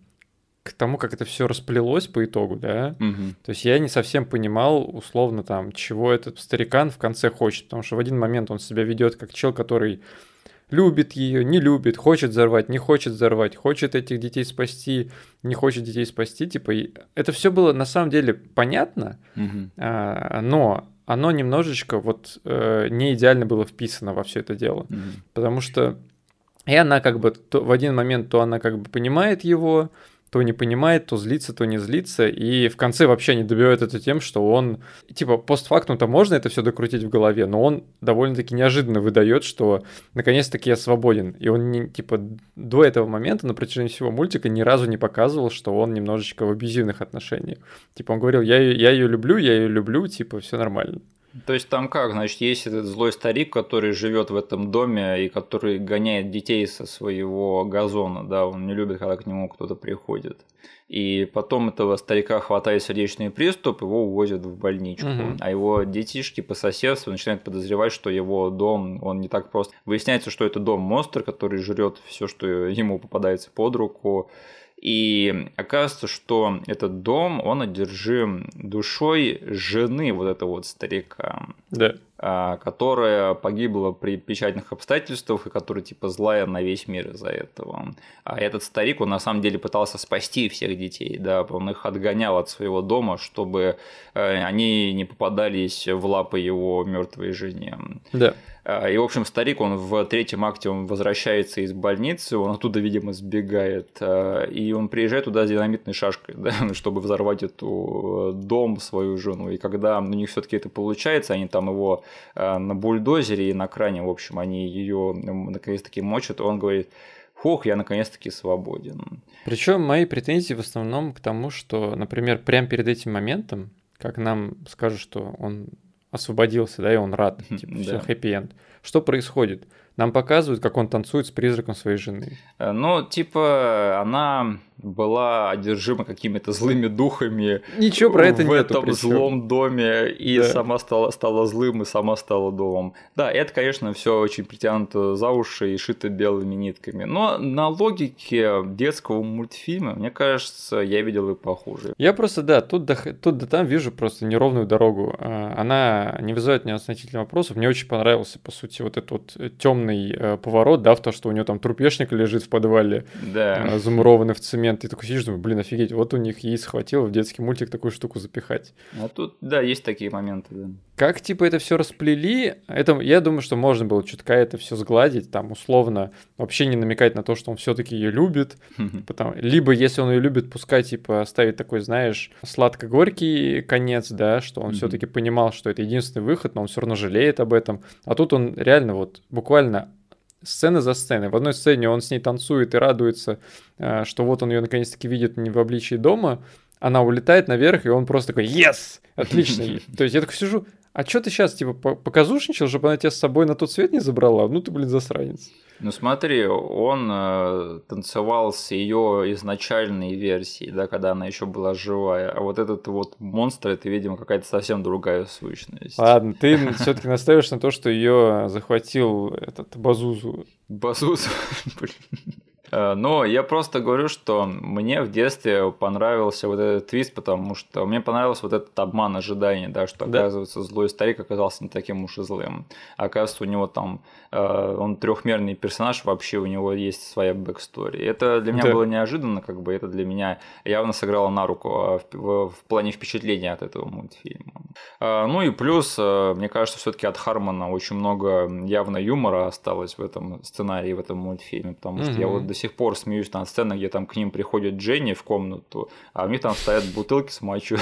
Speaker 2: к тому, как это все расплелось по итогу, да.
Speaker 1: Угу.
Speaker 2: То есть я не совсем понимал, условно, там, чего этот старикан в конце хочет. Потому что в один момент он себя ведет как чел, который любит ее, не любит, хочет взорвать, не хочет взорвать, хочет этих детей спасти, не хочет детей спасти. Типа, это все было на самом деле понятно,
Speaker 1: угу.
Speaker 2: а, но оно немножечко вот э, не идеально было вписано во все это дело.
Speaker 1: Угу.
Speaker 2: Потому что и она как бы то, в один момент то она как бы понимает его, то не понимает, то злится, то не злится, и в конце вообще не добивает это тем, что он, типа, постфактум-то можно это все докрутить в голове, но он довольно-таки неожиданно выдает, что наконец-таки я свободен, и он, не, типа, до этого момента на протяжении всего мультика ни разу не показывал, что он немножечко в абьюзивных отношениях. Типа, он говорил, я, я ее люблю, я ее люблю, типа, все нормально.
Speaker 1: То есть там как, значит, есть этот злой старик, который живет в этом доме и который гоняет детей со своего газона, да, он не любит, когда к нему кто-то приходит. И потом этого старика хватает сердечный приступ, его увозят в больничку. Угу. А его детишки по соседству начинают подозревать, что его дом, он не так прост. Выясняется, что это дом монстр, который жрет все, что ему попадается под руку. И оказывается, что этот дом, он одержим душой жены вот этого вот старика.
Speaker 2: Да.
Speaker 1: А, которая погибла при печальных обстоятельствах и которая типа злая на весь мир из-за этого. А этот старик, он на самом деле пытался спасти всех детей, да, он их отгонял от своего дома, чтобы э, они не попадались в лапы его мертвой жене.
Speaker 2: Да.
Speaker 1: А, и, в общем, старик, он в третьем акте он возвращается из больницы, он оттуда, видимо, сбегает, а, и он приезжает туда с динамитной шашкой, [laughs] да, чтобы взорвать эту э, дом, свою жену. И когда у них все таки это получается, они там его Э, на бульдозере и на кране, в общем, они ее наконец-таки мочат, он говорит, хух, я наконец-таки свободен.
Speaker 2: Причем мои претензии в основном к тому, что, например, прямо перед этим моментом, как нам скажут, что он освободился, да, и он рад, типа, все, хэппи-энд. Что происходит? нам показывают, как он танцует с призраком своей жены.
Speaker 1: Э, ну, типа, она была одержима какими-то злыми духами.
Speaker 2: Ничего про это
Speaker 1: в
Speaker 2: нету.
Speaker 1: этом
Speaker 2: причём.
Speaker 1: злом доме и
Speaker 2: Да.
Speaker 1: сама стала, стала злым и сама стала домом. Да, это, конечно, все очень притянуто за уши и шито белыми нитками. Но на логике детского мультфильма, мне кажется, я видел и похуже.
Speaker 2: Я просто, да, тут да, тут да там вижу просто неровную дорогу. А, Она не вызывает мне основательных вопросов. Мне очень понравился, по сути, вот этот вот темный поворот, да, в то, что у него там трупешник лежит в подвале,
Speaker 1: Да.
Speaker 2: а, замурованный в цемент. И такой сидишь, думаю, блин, офигеть, вот у них яиц хватило в детский мультик такую штуку запихать.
Speaker 1: А тут, да, есть такие моменты, да.
Speaker 2: Как, типа, это все расплели, это, я думаю, что можно было чутка это все сгладить, там, условно, вообще не намекать на то, что он все-таки ее любит, Потому... Либо, если он ее любит, пускай, типа, оставить такой, знаешь, сладко-горький конец, да, что он все-таки понимал, что это единственный выход, но он все равно жалеет об этом. А тут он реально вот буквально сцена за сценой. В одной сцене он с ней танцует и радуется, э, что вот он ее наконец-таки видит не в обличии дома, она улетает наверх, и он просто такой «Yes! Отлично!» [laughs] То есть я такой сижу, а что ты сейчас, типа, по- показушничал, чтобы она тебя с собой на тот свет не забрала? Ну ты, блин, засранец.
Speaker 1: Ну смотри, он э, танцевал с ее изначальной версией, да, когда она еще была живая. А вот этот вот монстр, это, видимо, какая-то совсем другая сущность.
Speaker 2: Ладно, ты все-таки настаиваешь на то, что ее захватил этот Базузу.
Speaker 1: Басус. [laughs] Блин. Э, Но я просто говорю, что мне в детстве понравился вот этот твист, потому что мне понравился вот этот обман ожиданий, да, что
Speaker 2: Да.
Speaker 1: оказывается злой старик оказался не таким уж и злым. Оказывается, у него там э, он трехмерный персонаж, вообще у него есть своя backstory. Это для меня
Speaker 2: Да.
Speaker 1: было неожиданно, как бы это для меня явно сыграло на руку а, в, в- в плане впечатления от этого мультфильма. А, Ну и плюс, э, мне кажется, все-таки от Хармона очень много явно юмора осталось в этом сценарии, в этом мультфильме, потому что я
Speaker 2: Мгм.
Speaker 1: вот до сих пор смеюсь на сценах, где там к ним приходит Дженни в комнату, а у них там стоят бутылки с мочой.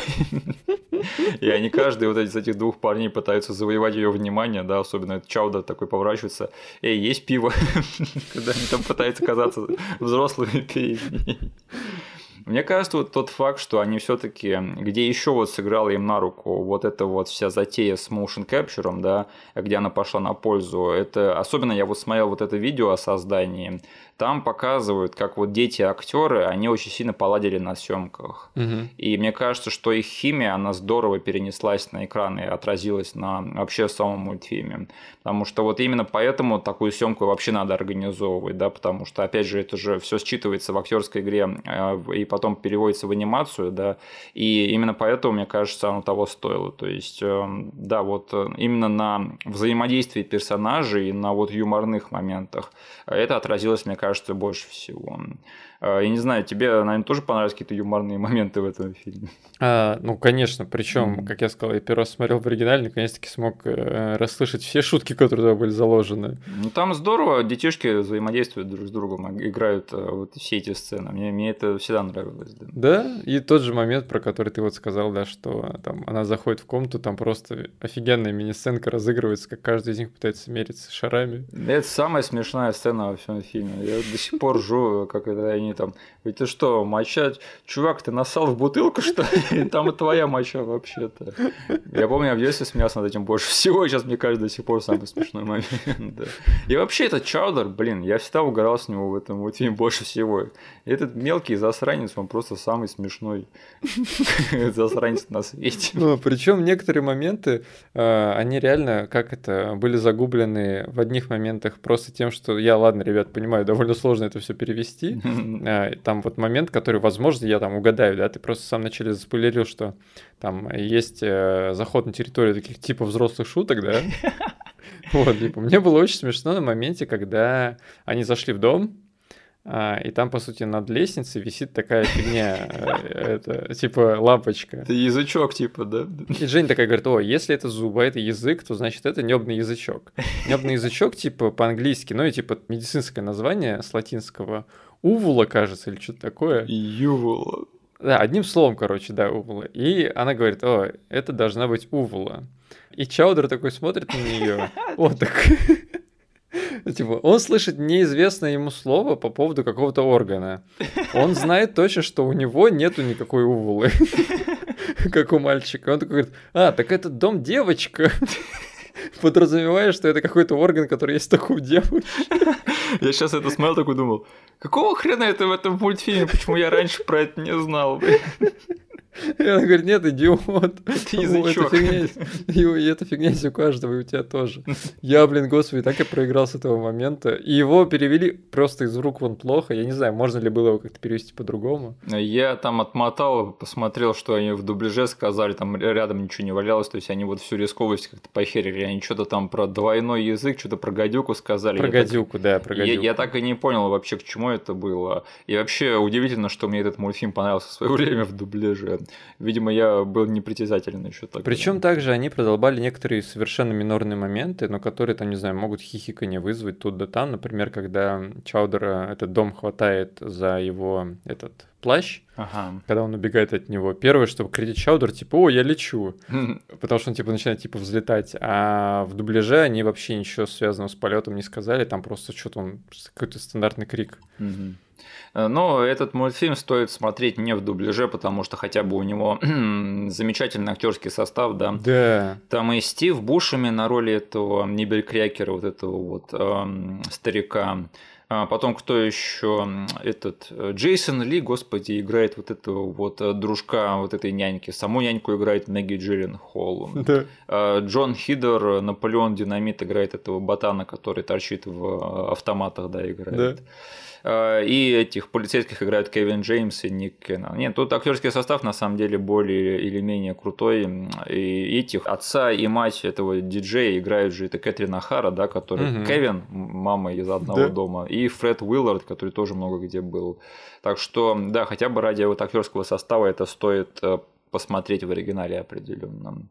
Speaker 1: И они каждый вот из этих двух парней пытаются завоевать ее внимание, да, особенно этот Чауда такой поворачивается, эй, есть пиво, [laughs] когда они там пытаются казаться взрослыми перед ней. Мне кажется, вот тот факт, что они все-таки, где еще вот сыграла им на руку вот эта вот вся затея с motion capture, да, где она пошла на пользу, это особенно я вот смотрел вот это видео о создании, там показывают, как вот дети актеры, они очень сильно поладили на съемках. И мне кажется, что их химия, она здорово перенеслась на экран и отразилась на вообще самом мультфильме. Потому что вот именно поэтому такую съемку вообще надо организовывать, да, потому что, опять же, это же все считывается в актерской игре э, и потом переводится в анимацию, да, и именно поэтому, мне кажется, оно того стоило. То есть, э, да, вот э, именно на взаимодействии персонажей, на вот юморных моментах это отразилось, мне кажется, больше всего. Э, Я не знаю, тебе, наверное, тоже понравились какие-то юморные моменты в этом фильме?
Speaker 2: А, ну, конечно, причем,
Speaker 1: Мгм.
Speaker 2: как я сказал, я первый раз смотрел в оригинале, наконец-таки смог э, расслышать все шутки, которые туда были заложены.
Speaker 1: Ну, там здорово, детишки взаимодействуют друг с другом, а- играют э, вот все эти сцены. Мне, мне это всегда нравилось. Да.
Speaker 2: Да, и тот же момент, про который ты вот сказал, да, что там она заходит в комнату, там просто офигенная мини-сценка разыгрывается, как каждый из них пытается мериться шарами.
Speaker 1: Это самая смешная сцена во всем фильме. Я до сих пор ржу, как это они там. Ведь ты что, моча? Чувак, ты насал в бутылку, что ли? [laughs] Там и твоя моча вообще-то. Я помню, я в детстве смеялся над этим больше всего, и сейчас мне кажется до сих пор самый смешной момент. да. И вообще этот Чаудер, блин, я всегда угорал с него в этом мультфильме больше всего. И этот мелкий засранец, он просто самый смешной [laughs] засранец на свете.
Speaker 2: Ну, причем некоторые моменты, э, они реально, как это, были загублены в одних моментах просто тем, что я, ладно, ребят, понимаю, довольно сложно это все перевести. [laughs] Э, Там вот момент, который, возможно, я там угадаю, да, ты просто в самом начале заспойлерил, что там есть э, заход на территорию таких типа взрослых шуток, да? [laughs] Вот, типа, мне было очень смешно на моменте, когда они зашли в дом, а, и там, по сути, над лестницей висит такая фигня, э, это, типа лампочка.
Speaker 1: Это язычок, типа, да?
Speaker 2: И Женя такая говорит, о, если это зуб, а это язык, то значит это небный язычок. Небный язычок, типа, по-английски, ну и типа медицинское название с латинского увула, кажется, или что-то такое.
Speaker 1: Ювула.
Speaker 2: Да, одним словом, короче, да, увула. И она говорит, о, это должна быть увула. И Чаудер такой смотрит на нее, [laughs] вот так. [laughs] Типа, он слышит неизвестное ему слово по поводу какого-то органа. Он [laughs] знает точно, что у него нету никакой увулы, [laughs] как у мальчика. Он такой говорит, а, так это дом девочка. подразумеваешь, что это какой-то орган, который есть только у девушек.
Speaker 1: Я сейчас это смотрел, такой думал, какого хрена это в этом мультфильме, почему я раньше про это не знал, блин?
Speaker 2: И он говорит, нет, идиот. [laughs]
Speaker 1: Это язычок.
Speaker 2: И, и эта фигня есть у каждого, и у тебя тоже. Я, блин, господи, так и проиграл с этого момента. И его перевели просто из рук вон плохо. Я не знаю, можно ли было его как-то перевести по-другому.
Speaker 1: Я там отмотал, посмотрел, что они в дубляже сказали, там рядом ничего не валялось, то есть они вот всю рисковость как-то похерили. Они что-то там про двойной язык, что-то про гадюку сказали.
Speaker 2: Про
Speaker 1: я
Speaker 2: гадюку,
Speaker 1: так...
Speaker 2: да, про гадюку.
Speaker 1: Я, я так и не понял вообще, к чему это было. И вообще удивительно, что мне этот мультфильм понравился в свое [laughs] время в дубляже. Видимо, я был непритязателен еще так.
Speaker 2: Причем также они продолбали некоторые совершенно минорные моменты, но которые там, не знаю, могут хихиканье вызвать тут да там. Например, когда Чаудера этот дом хватает за его этот плащ,
Speaker 1: ага.
Speaker 2: когда он убегает от него. Первое, что кричит Чаудер, типа, о, я лечу. Потому что он, типа, начинает, типа, взлетать. А в дубляже они вообще ничего связанного с полетом не сказали. Там просто что-то он, какой-то стандартный крик.
Speaker 1: Но этот мультфильм стоит смотреть не в дубляже, потому что хотя бы у него [clears throat] замечательный актерский состав, да.
Speaker 2: Да.
Speaker 1: Там и Стив Бушами на роли этого Нибелькрякера, вот этого вот эм, старика. А потом кто еще? Этот э, Джейсон Ли, господи, играет вот этого вот э, дружка вот этой няньки. Саму няньку играет Мэгги Джиллен Холл. [laughs]
Speaker 2: Да.
Speaker 1: А Джон Хидер, Наполеон Динамит играет этого ботана, который торчит в э, автоматах, да, играет.
Speaker 2: Да.
Speaker 1: И этих полицейских играют Кевин Джеймс и Ник Кеннон. Нет, тут актерский состав на самом деле более или менее крутой. И этих отца и мать этого диджея играют же это Кэтрин Ахара, да, который угу. Кевин, мама из одного да. дома, и Фред Уиллард, который тоже много где был. Так что, да, хотя бы ради вот актерского состава это стоит посмотреть в оригинале определенно.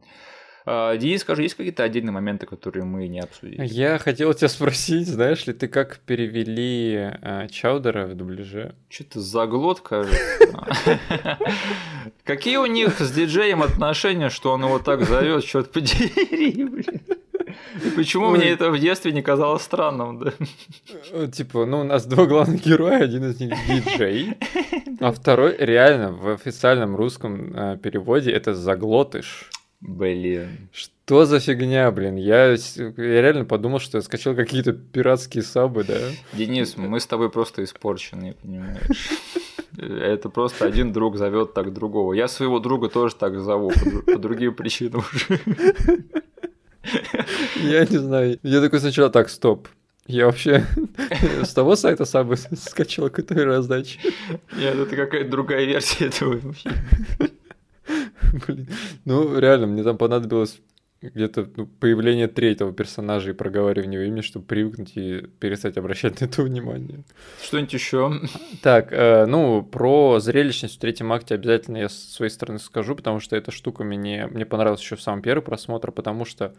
Speaker 1: А, Денис, скажи, есть какие-то отдельные моменты, которые мы не обсудили?
Speaker 2: Я хотел тебя спросить, знаешь ли ты, как перевели э, Чаудера в дубляже?
Speaker 1: Что-то заглот, кажется. [laughs] Какие у них с диджеем отношения, что он его так зовет, черт подери, блин. И почему Ой. мне это в детстве не казалось странным, да?
Speaker 2: Э, типа, ну, у нас два главных героя, один из них диджей, а второй реально в официальном русском э, переводе это заглотыш.
Speaker 1: Блин.
Speaker 2: Что за фигня, блин? Я, я реально подумал, что я скачал какие-то пиратские сабы, да?
Speaker 1: Денис, мы с тобой просто испорчены, понимаешь? Это просто один друг зовет так другого. Я своего друга тоже так зову, по, по другим причинам уже.
Speaker 2: Я не знаю. Я такой сначала так, стоп. Я вообще [laughs] с того сайта сабы [laughs] скачал какую-то раздачу.
Speaker 1: Нет, это какая-то другая версия этого вообще. [laughs]
Speaker 2: Блин. Ну, реально, мне там понадобилось где-то ну, появление третьего персонажа и проговаривание его имени, чтобы привыкнуть и перестать обращать [laughs] на это внимание.
Speaker 1: Что-нибудь еще?
Speaker 2: Так, э, ну, про зрелищность в третьем акте обязательно я с своей стороны скажу, потому что эта штука мне, мне понравилась еще в самом первый просмотр, потому что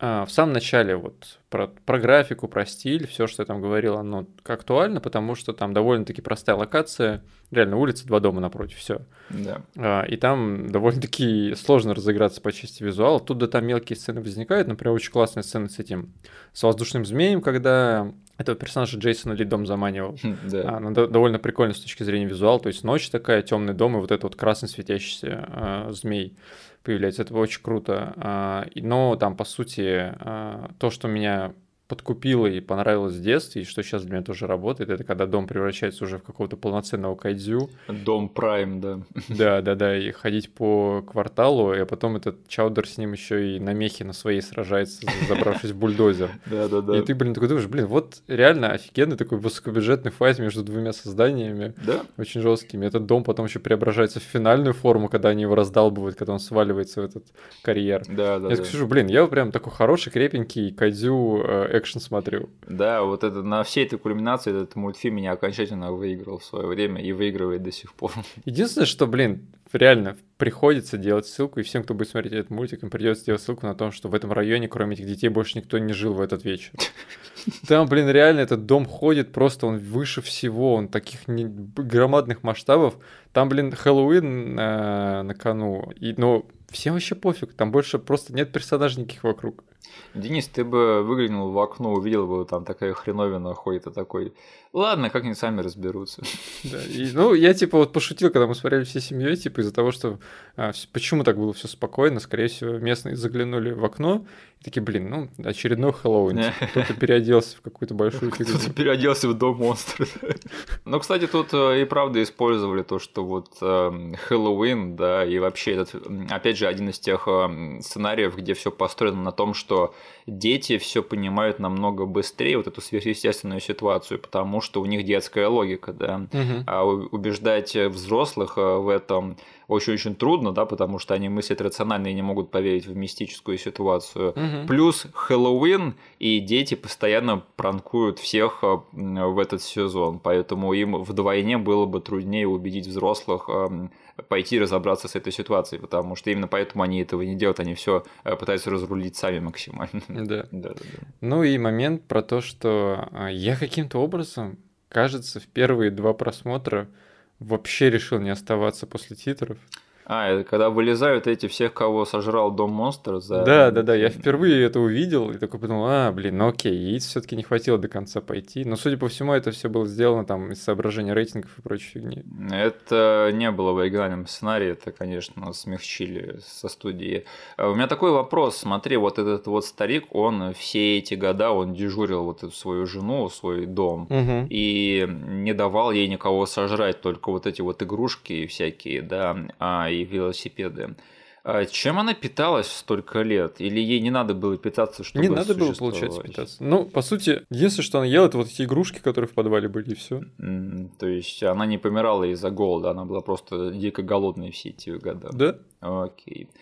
Speaker 2: в самом начале вот про, про графику, про стиль, все, что я там говорил, оно актуально, потому что там довольно-таки простая локация, реально улица, два дома напротив, все.
Speaker 1: Да.
Speaker 2: А, и там довольно-таки сложно разыграться по части визуала. Тут да там мелкие сцены возникают, например, очень классная сцена с этим, с воздушным змеем, когда этого персонажа Джейсона Ли дом заманивал.
Speaker 1: Да.
Speaker 2: А, она довольно прикольно с точки зрения визуала, то есть ночь такая, темный дом, и вот этот вот красный светящийся а, змей появляется. Это очень круто. А, но там, по сути, а, то, что меня подкупило и понравилось в детстве, и что сейчас для меня тоже работает, это когда дом превращается уже в какого-то полноценного кайдзю.
Speaker 1: Дом Прайм, да.
Speaker 2: Да, да, да, и ходить по кварталу, а потом этот Чаудер с ним еще и на мехе на своей сражается, забравшись в бульдозер. [laughs]
Speaker 1: Да, да, да.
Speaker 2: И ты, блин, такой думаешь, блин, вот реально офигенный такой высокобюджетный файт между двумя созданиями.
Speaker 1: Да.
Speaker 2: Очень жесткими. Этот дом потом еще преображается в финальную форму, когда они его раздалбывают, когда он сваливается в этот карьер.
Speaker 1: Да, да.
Speaker 2: Я скажу, блин, я прям такой хороший, крепенький кайдзю э, экшен смотрю.
Speaker 1: Да, вот это на всей этой кульминации этот мультфильм меня окончательно выиграл в свое время и выигрывает до сих пор. [laughs]
Speaker 2: Единственное, что, блин, реально приходится делать ссылку, и всем, кто будет смотреть этот мультик, им придется делать ссылку на том, что в этом районе, кроме этих детей, больше никто не жил в этот вечер. [laughs] Там, блин, реально этот дом ходит, просто он выше всего, он таких не... громадных масштабов. Там, блин, Хэллоуин э, на кону, и, ну, всем вообще пофиг, там больше просто нет персонажей никаких вокруг.
Speaker 1: Денис, ты бы выглянул в окно, увидел бы, там такая хреновина ходит, и такой, ладно, как они сами разберутся. [laughs]
Speaker 2: Да, и, ну, я типа вот пошутил, когда мы смотрели всей семьей, типа из-за того, что а, почему так было все спокойно, скорее всего, местные заглянули в окно Такие, блин, ну, очередной Хэллоуин. Типа, кто-то переоделся в какую-то большую фигуру.
Speaker 1: Кто-то переоделся в Дом монстра. Ну, кстати, тут э, и правда использовали то, что вот эм, Хэллоуин, да, и вообще этот, опять же, один из тех эм, сценариев, где все построено на том, что дети все понимают намного быстрее вот эту сверхъестественную ситуацию, потому что у них детская логика, да. А убеждать взрослых э, в этом очень-очень трудно, да, потому что они мыслят рационально и не могут поверить в мистическую ситуацию. Угу. Плюс Хэллоуин, и дети постоянно пранкуют всех э, в этот сезон, поэтому им вдвойне было бы труднее убедить взрослых эм, пойти разобраться с этой ситуацией, потому что именно поэтому они этого не делают, они все э, пытаются разрулить сами максимально. [laughs]
Speaker 2: Да. да, да, да. Ну и момент про то, что э, я каким-то образом, кажется, в первые два просмотра вообще решил не оставаться после титров.
Speaker 1: А, это когда вылезают эти всех, кого сожрал Дом Монстр за...
Speaker 2: Да, да, да, я впервые это увидел и такой подумал, а, блин, ну окей, яиц все таки не хватило до конца пойти. Но, судя по всему, это все было сделано там из соображения рейтингов и прочей фигни.
Speaker 1: Это не было в оригинальном сценарии, это, конечно, смягчили со студии. А у меня такой вопрос, смотри, вот этот вот старик, он все эти года, он дежурил вот эту свою жену, свой дом, угу. и не давал ей никого сожрать, только вот эти вот игрушки всякие, да, а, и велосипеды. А чем она питалась столько лет? Или ей не надо было питаться, чтобы
Speaker 2: Не надо было, получается, питаться. Ну, по сути, единственное, что она ела, это вот эти игрушки, которые в подвале были, и все.
Speaker 1: Mm, то есть она не помирала из-за голода, она была просто дико голодной все эти года.
Speaker 2: Да.
Speaker 1: Окей. Okay.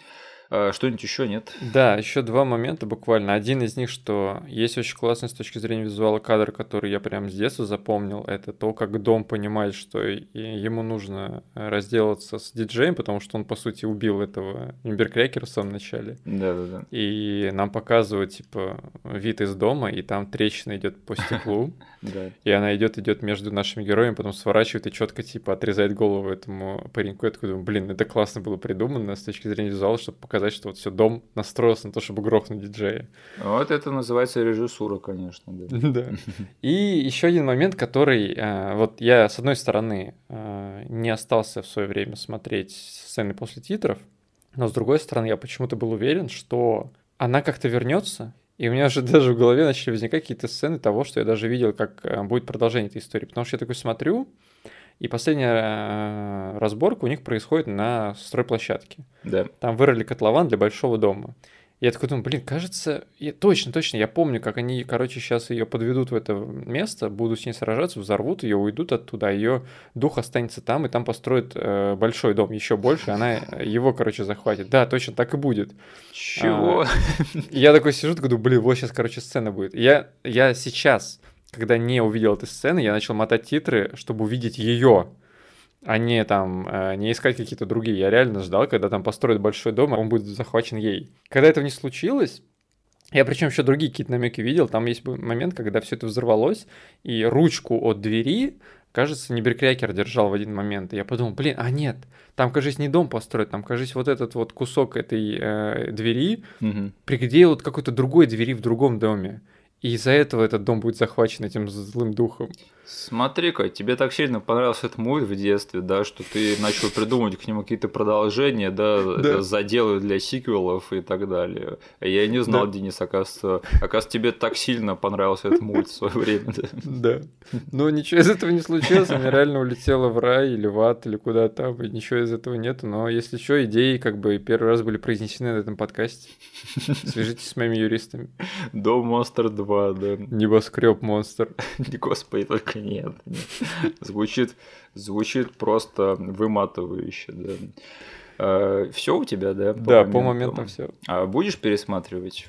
Speaker 1: А, что-нибудь еще нет?
Speaker 2: Да, еще два момента буквально. Один из них, что есть очень классный с точки зрения визуала кадр, который я прям с детства запомнил, это то, как Дом понимает, что ему нужно разделаться с диджеем, потому что он, по сути, убил этого Имберкрекера в самом начале.
Speaker 1: Да-да-да.
Speaker 2: И нам показывают, типа, вид из дома, и там трещина идет по стеклу. [laughs] И она идет, идет между нашими героями, потом сворачивает и четко, типа, отрезает голову этому пареньку. Я такой думаю, блин, это классно было придумано с точки зрения визуала, чтобы показать показать, что вот все дом настроился на то, чтобы грохнуть диджея.
Speaker 1: Вот это называется режиссура, конечно. Да. [laughs]
Speaker 2: да. И еще один момент, который э, вот я с одной стороны э, не остался в свое время смотреть сцены после титров, но с другой стороны я почему-то был уверен, что она как-то вернется, и у меня же даже в голове начали возникать какие-то сцены того, что я даже видел, как э, будет продолжение этой истории. Потому что я такой смотрю, и последняя э, разборка у них происходит на стройплощадке.
Speaker 1: Да.
Speaker 2: Там вырыли котлован для большого дома. Я такой думаю, блин, кажется, я, точно, точно, я помню, как они, короче, сейчас ее подведут в это место, будут с ней сражаться, взорвут ее, уйдут оттуда, ее дух останется там, и там построят э, большой дом, еще больше, она его, короче, захватит. Да, точно так и будет.
Speaker 1: Чего? А,
Speaker 2: я такой сижу, такой думаю, блин, вот сейчас, короче, сцена будет. Я, я сейчас когда не увидел этой сцены, я начал мотать титры, чтобы увидеть ее, а не там, э, не искать какие-то другие. Я реально ждал, когда там построят большой дом, а он будет захвачен ей. Когда этого не случилось, я причем еще другие какие-то намеки видел. Там есть момент, когда все это взорвалось, и ручку от двери, кажется, Ниберкрякер держал в один момент. И я подумал, блин, а нет, там, кажется, не дом построить, там, кажется, вот этот вот кусок этой э, двери угу. приделают какой-то другой двери в другом доме. И из-за этого этот дом будет захвачен этим злым духом.
Speaker 1: Смотри-ка, тебе так сильно понравился этот мульт в детстве, да, что ты начал придумывать к нему какие-то продолжения, да, да. заделы для сиквелов и так далее. Я не знал, да. Денис, оказывается, оказывается, тебе так сильно понравился этот мульт в свое время.
Speaker 2: Да. Но ничего из этого не случилось, она реально улетела в рай или в ад, или куда там, и ничего из этого нету. Но если что, идеи как бы первый раз были произнесены на этом подкасте. Свяжитесь с моими юристами.
Speaker 1: Дом Монстр 2, да.
Speaker 2: Небоскреб Монстр. [laughs]
Speaker 1: Господи, только нет, нет. Звучит, звучит просто выматывающе, да. А, все у тебя, да?
Speaker 2: По да, моментам. по моментам все.
Speaker 1: А будешь пересматривать?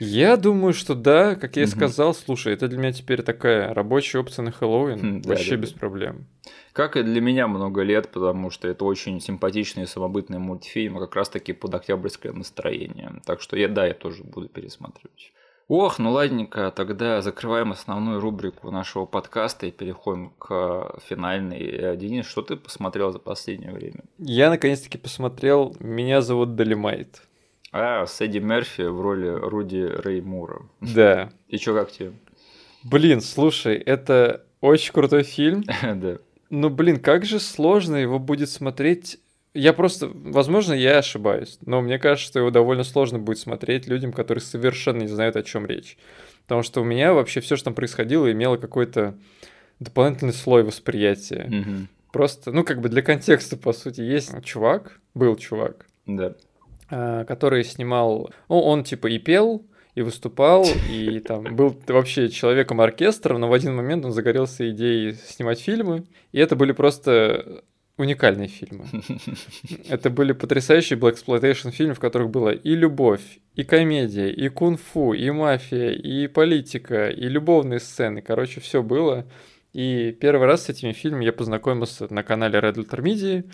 Speaker 2: Я думаю, что да, как я и сказал, слушай, это для меня теперь такая рабочая опция на Хэллоуин, да, вообще да, без да. проблем.
Speaker 1: Как и для меня много лет, потому что это очень симпатичный и самобытный мультфильм, как раз таки под октябрьское настроение. Так что я, да, я тоже буду пересматривать. Ох, ну ладненько, тогда закрываем основную рубрику нашего подкаста и переходим к финальной. Денис, что ты посмотрел за последнее время?
Speaker 2: Я наконец-таки посмотрел «Меня зовут Долимайт».
Speaker 1: А, с Эдди Мерфи в роли Руди Рэй Мура.
Speaker 2: Да.
Speaker 1: И чё, как тебе?
Speaker 2: Блин, слушай, это очень крутой фильм. [laughs]
Speaker 1: Да.
Speaker 2: Ну, блин, как же сложно его будет смотреть я просто, возможно, я ошибаюсь, но мне кажется, что его довольно сложно будет смотреть людям, которые совершенно не знают, о чем речь. Потому что у меня вообще все, что там происходило, имело какой-то дополнительный слой восприятия.
Speaker 1: Мгм.
Speaker 2: Просто, ну, как бы для контекста, по сути, есть чувак, был чувак,
Speaker 1: Да.
Speaker 2: а, который снимал, ну, он типа и пел, и выступал, и там был вообще человеком оркестром, но в один момент он загорелся идеей снимать фильмы, и это были просто уникальные фильмы. [laughs] Это были потрясающие blaxploitation фильмы, в которых была и любовь, и комедия, и кунг-фу, и мафия, и политика, и любовные сцены. Короче, все было. И первый раз с этими фильмами я познакомился на канале Red Letter Media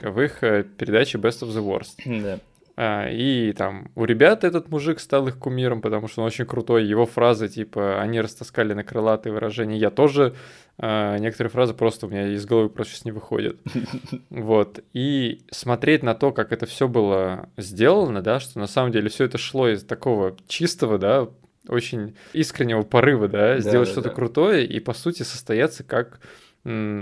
Speaker 2: в их э, передаче Best of the Worst. [laughs]
Speaker 1: Да.
Speaker 2: А, и там у ребят этот мужик стал их кумиром, потому что он очень крутой. Его фразы, типа, они растаскали на крылатые выражения. Я тоже, а, некоторые фразы просто у меня из головы просто сейчас не выходят. [laughs] Вот. И смотреть на то, как это все было сделано, да, что на самом деле все это шло из такого чистого, да, очень искреннего порыва, да, сделать
Speaker 1: да,
Speaker 2: что-то
Speaker 1: да.
Speaker 2: крутое и, по сути, состояться как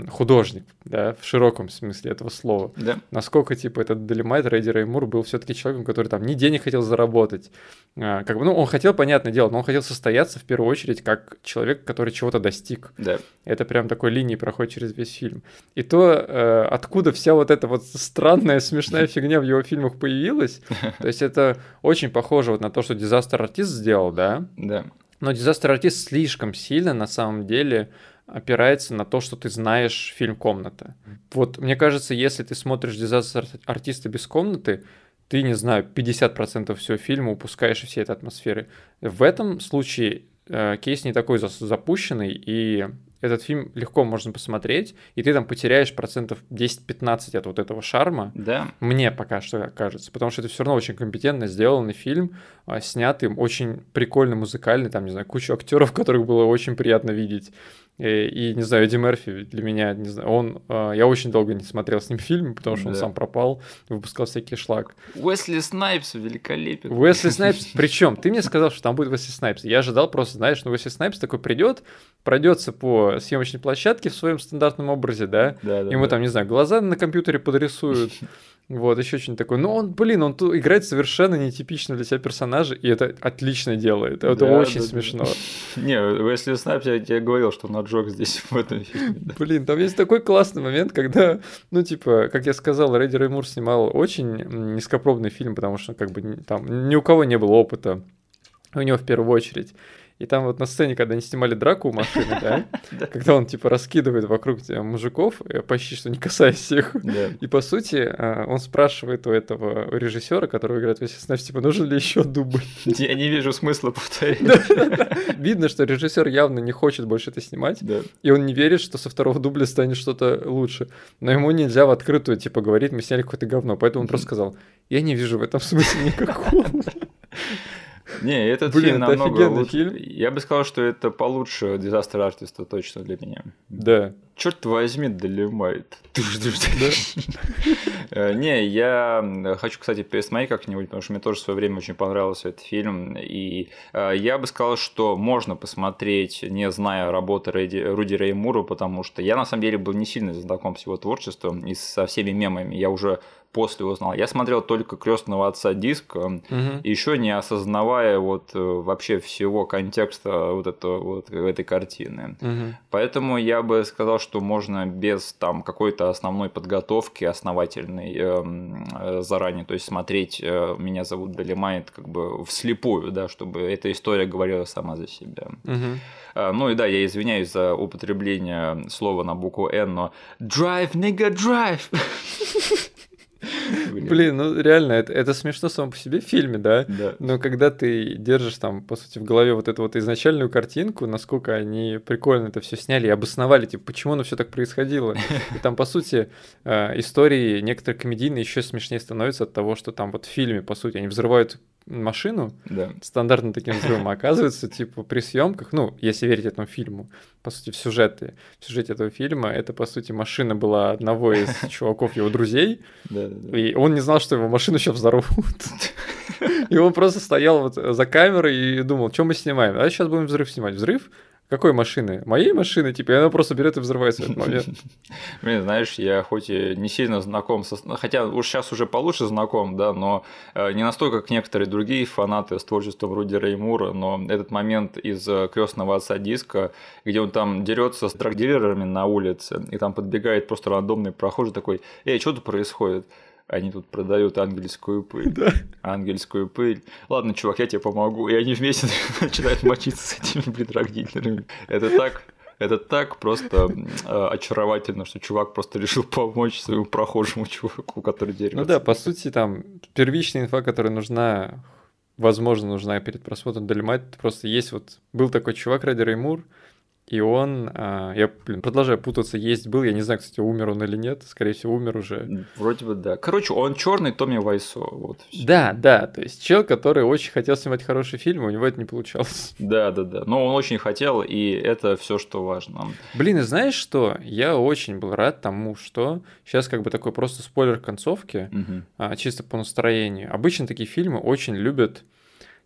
Speaker 2: художник, да, в широком смысле этого слова
Speaker 1: Да.
Speaker 2: насколько, типа, этот Долимайт, Рэдди Рэй Мур был все таки человеком, который там ни денег хотел заработать. А, как бы, ну, он хотел, понятное дело, но он хотел состояться в первую очередь как человек, который чего-то достиг.
Speaker 1: Да.
Speaker 2: Это прям такой линией проходит через весь фильм. И то, э, откуда вся вот эта вот странная, смешная фигня в его фильмах появилась, [laughs] то есть это очень похоже вот на то, что Disaster Artist сделал, да,
Speaker 1: Да.
Speaker 2: но Disaster Artist слишком сильно на самом деле опирается на то, что ты знаешь фильм «Комната». Вот мне кажется, если ты смотришь Disaster Артиста без комнаты, ты, не знаю, 50% всего фильма упускаешь все этой атмосферы. В этом случае э, кейс не такой запущенный, и этот фильм легко можно посмотреть, и ты там потеряешь процентов 10-15 от вот этого шарма,
Speaker 1: Да.
Speaker 2: мне пока что кажется, потому что это все равно очень компетентно сделанный фильм, а, снятый, очень прикольно музыкальный, там, не знаю, кучу актеров, которых было очень приятно видеть. И, и, не знаю, Эдди Мерфи для меня, не знаю, он, а, я очень долго не смотрел с ним фильм, потому что он
Speaker 1: Да.
Speaker 2: сам пропал, выпускал всякий шлак.
Speaker 1: Уэсли Снайпс великолепен.
Speaker 2: Уэсли [laughs] Снайпс, причем ты мне сказал, что там будет Уэсли Снайпс. Я ожидал просто, знаешь, ну Уэсли Снайпс такой придет, пройдется по съемочной площадке в своем стандартном образе, да,
Speaker 1: Да, да,
Speaker 2: Ему
Speaker 1: да.
Speaker 2: там, не знаю, глаза на компьютере подрисуют. [laughs] Вот, еще что-нибудь такое. Но он, блин, он тут играет совершенно нетипично для себя персонажа, и это отлично делает. Это
Speaker 1: Да,
Speaker 2: очень
Speaker 1: да, да.
Speaker 2: смешно. [laughs]
Speaker 1: Не, Уэсли Снайпс, я тебе говорил, что он отжег здесь [laughs] в этом фильме. да.
Speaker 2: Блин, там есть такой классный момент, когда, ну, типа, как я сказал, Руди Рэй Мур снимал очень низкопробный фильм, потому что, как бы, там ни у кого не было опыта. У него в первую очередь. И там вот на сцене, когда они снимали драку у машины, да, [laughs]
Speaker 1: Да.
Speaker 2: когда он, типа, раскидывает вокруг тебя мужиков, э, почти что не касаясь
Speaker 1: Да.
Speaker 2: И по сути, а, он спрашивает у этого режиссера, которого играет Уэсли Снайпс, типа, нужен ли еще дубль? [laughs]
Speaker 1: Я не вижу смысла повторять.
Speaker 2: Видно, что режиссер явно не хочет больше это снимать, и он не верит, что со второго дубля станет что-то лучше. Но ему нельзя в открытую, типа, говорить, мы сняли какое-то говно. Поэтому он просто сказал, я не вижу в этом смысла никакого. [laughs]
Speaker 1: Не, этот
Speaker 2: Блин,
Speaker 1: фильм
Speaker 2: это
Speaker 1: намного
Speaker 2: офигенный
Speaker 1: лучше.
Speaker 2: фильм.
Speaker 1: Я бы сказал, что это получше Disaster Artist точно для меня.
Speaker 2: Да.
Speaker 1: Черт возьми, Долимайт. Э, [laughs] Не, я хочу, кстати, пересмотреть как-нибудь, потому что мне тоже в свое время очень понравился этот фильм. И э, я бы сказал, что можно посмотреть, не зная работы Руди Рэй Мура, потому что я на самом деле был не сильно знаком с его творчеством и со всеми мемами. Я уже после узнал. Я смотрел только крестного отца диск, э,
Speaker 2: Мгм.
Speaker 1: еще не осознавая вот э, вообще всего контекста вот этого вот этой картины.
Speaker 2: Мгм.
Speaker 1: Поэтому я бы сказал, что можно без там какой-то основной подготовки основательной эм, э, заранее, то есть смотреть э, «Меня зовут Долимайт» как бы вслепую, да, чтобы эта история говорила сама за себя.
Speaker 2: Мгм.
Speaker 1: А, Ну и да, я извиняюсь за употребление слова на букву «Н», но «Drive, nigga, drive!» [laughs] Блин.
Speaker 2: Ну реально, это, это смешно само по себе в фильме, да?
Speaker 1: Да.
Speaker 2: Но когда ты держишь там, по сути, в голове вот эту вот изначальную картинку, насколько они прикольно это все сняли и обосновали, типа, почему оно все так происходило. И там, по сути, э, истории некоторые комедийные еще смешнее становятся от того, что там вот в фильме, по сути, они взрывают машину
Speaker 1: Да.
Speaker 2: стандартным таким взрывом, а оказывается, типа, при съемках, ну, если верить этому фильму, по сути, в сюжете, в сюжете этого фильма, это, по сути, машина была одного из [laughs] чуваков его друзей,
Speaker 1: Да, да, да.
Speaker 2: и он не знал, что его машину сейчас взорвут. [laughs] И он просто стоял вот за камерой и думал, что мы снимаем? А сейчас будем взрыв снимать. Взрыв? Какой машины? Моей машины, типа, и она просто берет и взрывается в этот момент. [laughs]
Speaker 1: Блин, знаешь, я хоть и не сильно знаком со... Хотя уж сейчас уже получше знаком, да, но э, не настолько, как некоторые другие фанаты с творчеством Руди Реймура, но этот момент из э, крестного отца диска, где он там дерется с драгдилерами на улице, и там подбегает просто рандомный прохожий такой, эй, что тут происходит? Они тут продают ангельскую пыль. Да. Ангельскую пыль. Ладно, чувак, я тебе помогу. И они вместе [laughs] начинают мочиться с этими блин Это так это так просто э, очаровательно, что чувак просто решил помочь своему прохожему чуваку, который дерется.
Speaker 2: Ну да, по сути, там первичная инфа, которая нужна, возможно, нужна перед просмотром Дальмат, просто есть вот... Был такой чувак, Ради Реймур, и он, а, я, блин, продолжаю путаться, есть был, я не знаю, кстати, умер он или нет, скорее всего, умер уже.
Speaker 1: Вроде бы да. Короче, он черный Томми Вайсо, вот.
Speaker 2: Да, да, то есть чел, который очень хотел снимать хороший фильм, у него это не получалось. [laughs]
Speaker 1: Да, да, да, но он очень хотел, и это все, что важно.
Speaker 2: Блин, и знаешь что? Я очень был рад тому, что сейчас как бы такой просто спойлер концовки, угу. чисто по настроению. Обычно такие фильмы очень любят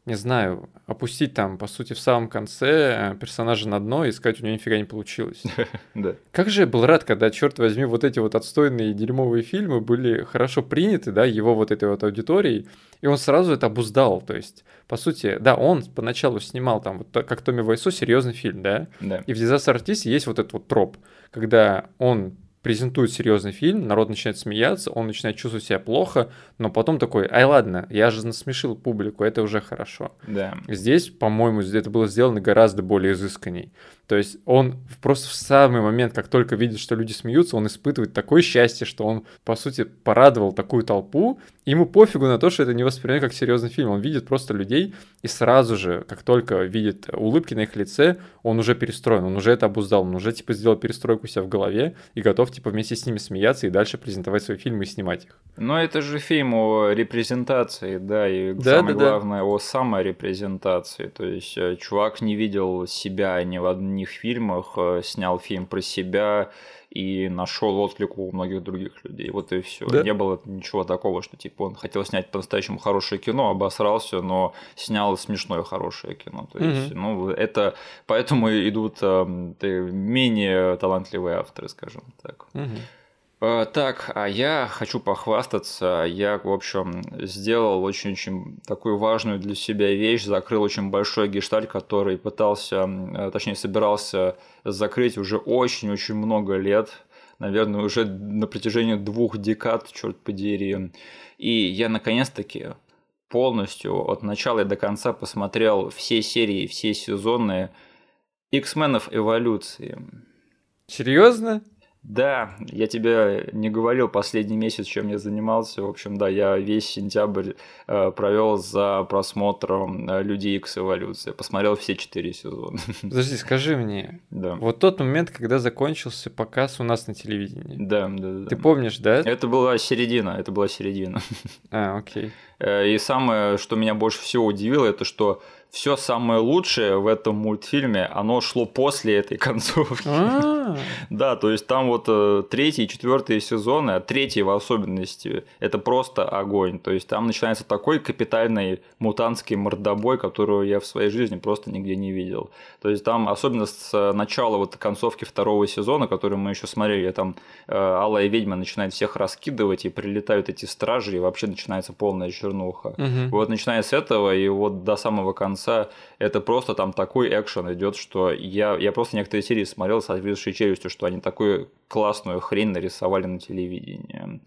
Speaker 2: не знаю, опустить там, по сути, в самом конце э, персонажа на дно и сказать, у него нифига не получилось. [laughs]
Speaker 1: Да.
Speaker 2: Как же я был рад, когда, черт возьми, вот эти вот отстойные дерьмовые фильмы были хорошо приняты, да, его вот этой вот аудиторией, и он сразу это обуздал, то есть, по сути, да, он поначалу снимал там, вот как Томми Вайсо, серьезный фильм, да,
Speaker 1: да.
Speaker 2: и в Disaster Artist есть вот этот вот троп, когда он презентует серьезный фильм, народ начинает смеяться, он начинает чувствовать себя плохо, но потом такой, ай ладно, я же насмешил публику, это уже хорошо.
Speaker 1: Да.
Speaker 2: Здесь, по-моему, это было сделано гораздо более изысканней. То есть он просто в самый момент, как только видит, что люди смеются, он испытывает такое счастье, что он, по сути, порадовал такую толпу, ему пофигу на то, что это не воспринимает как серьезный фильм. Он видит просто людей, и сразу же, как только видит улыбки на их лице, он уже перестроен, он уже это обуздал, он уже, типа, сделал перестройку у себя в голове и готов, типа, вместе с ними смеяться и дальше презентовать свои фильмы и снимать их.
Speaker 1: Но это же фильм о репрезентации, да, и да, самое да, главное, да. о саморепрезентации. То есть э, чувак не видел себя ни в одном одних фильмах, э, снял фильм про себя и нашел отклик у многих других людей. Вот и все. Да? Не было ничего такого, что типа он хотел снять по-настоящему хорошее кино, обосрался, но снял смешное хорошее кино. То есть, угу. ну, это поэтому идут э, менее талантливые авторы, скажем так.
Speaker 2: Угу.
Speaker 1: Э, так, а я хочу похвастаться. Я, в общем, сделал очень-очень такую важную для себя вещь, закрыл очень большой гештальт, который пытался, э, точнее, собирался закрыть уже очень-очень много лет. Наверное, уже на протяжении двух декад, черт подери. И я наконец-таки полностью от начала и до конца посмотрел все серии, все сезоны X-менов эволюции.
Speaker 2: Серьезно?
Speaker 1: Да, я тебе не говорил последний месяц, чем я занимался. В общем, да, я весь сентябрь э, провел за просмотром э, Людей X Эволюция. Посмотрел все четыре сезона. [laughs]
Speaker 2: Подожди, скажи мне.
Speaker 1: Да.
Speaker 2: Вот тот момент, когда закончился показ у нас на телевидении.
Speaker 1: Да, да, да.
Speaker 2: Ты помнишь, да?
Speaker 1: Это была середина, это была середина.
Speaker 2: А, окей.
Speaker 1: Э, и самое, что меня больше всего удивило, это что все самое лучшее в этом мультфильме, оно шло после этой концовки.
Speaker 2: А. [laughs]
Speaker 1: Да, то есть там вот э, третий и четвертый сезоны, а третий в особенности, это просто огонь. То есть там начинается такой капитальный мутантский мордобой, которую я в своей жизни просто нигде не видел. То есть там, особенно с начала вот концовки второго сезона, который мы еще смотрели, там э, Алая ведьма начинает всех раскидывать, и прилетают эти стражи, и вообще начинается полная чернуха. Вот начиная с этого, и вот до самого конца конца это просто там такой экшен идет, что я, я просто некоторые серии смотрел с отвисшей челюстью, что они такую классную хрень нарисовали на телевидении.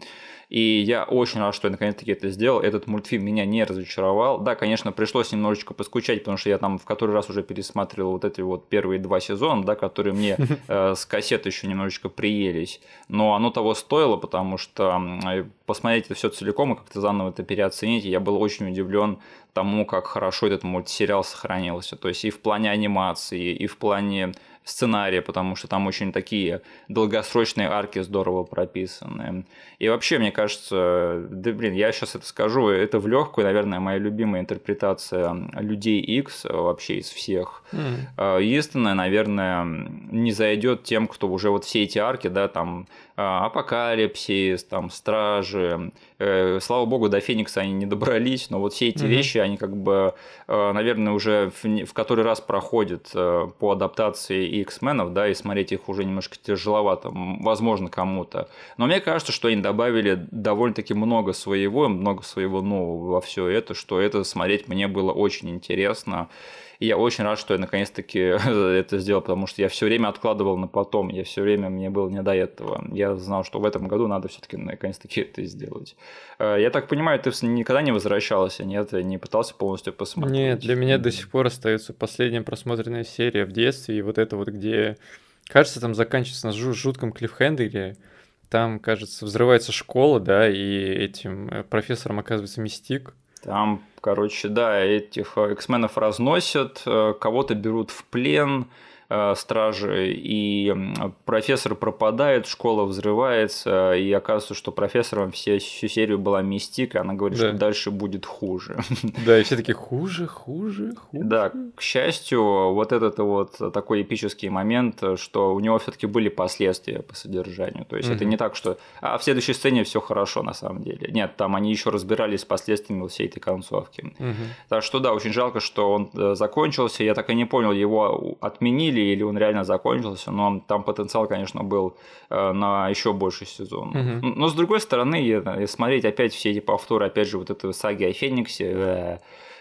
Speaker 1: И я очень рад, что я наконец-таки это сделал. Этот мультфильм меня не разочаровал. Да, конечно, пришлось немножечко поскучать, потому что я там в который раз уже пересматривал вот эти вот первые два сезона, да, которые мне [laughs] э, с кассеты еще немножечко приелись. Но оно того стоило, потому что э, посмотреть это все целиком и как-то заново это переоценить. Я был очень удивлен тому, как хорошо этот мультсериал сохранился. То есть и в плане анимации, и в плане сценария, потому что там очень такие долгосрочные арки здорово прописаны. И вообще, мне кажется, да блин, я сейчас это скажу, это в легкую, наверное, моя любимая интерпретация людей X вообще из всех.
Speaker 2: Mm.
Speaker 1: Единственное, наверное, не зайдет тем, кто уже вот все эти арки, да, там а, Апокалипсис, там Стражи, слава богу, до Феникса они не добрались, но вот все эти mm-hmm. вещи, они как бы, э, наверное, уже в, в который раз проходят э, по адаптации X-менов, да, и смотреть их уже немножко тяжеловато, возможно, кому-то. Но мне кажется, что они добавили довольно-таки много своего, много своего нового во все это, что это смотреть мне было очень интересно. И я очень рад, что я наконец-таки [laughs] это сделал, потому что я все время откладывал на потом, я все время, мне было не до этого. Я знал, что в этом году надо все-таки наконец-таки это сделать. Э, я так понимаю, ты никогда не возвращался, нет? Не пытался полностью посмотреть?
Speaker 2: Нет, для меня до сих пор остается последняя просмотренная серия в детстве, и вот это вот, где, кажется, там заканчивается на жутком клиффхендере, там, кажется, взрывается школа, да, и этим э, профессором оказывается мистик.
Speaker 1: Там, короче, да, этих X-менов разносят, э, кого-то берут в плен, стражи, и профессор пропадает, школа взрывается, и оказывается, что профессором все, всю серию была мистика, она говорит, да. что дальше будет хуже. [laughs]
Speaker 2: Да, и все таки хуже, хуже, хуже.
Speaker 1: Да, к счастью, вот этот вот такой эпический момент, что у него все таки были последствия по содержанию. То есть угу. это не так, что а в следующей сцене все хорошо на самом деле. Нет, там они еще разбирались с последствиями всей этой концовки. Угу. Так что да, очень жалко, что он э, закончился. Я так и не понял, его отменили или он реально закончился, но там потенциал, конечно, был э, на еще больше сезон. Угу. Но с другой стороны, смотреть опять все эти повторы, опять же, вот эту саги о Фениксе, э,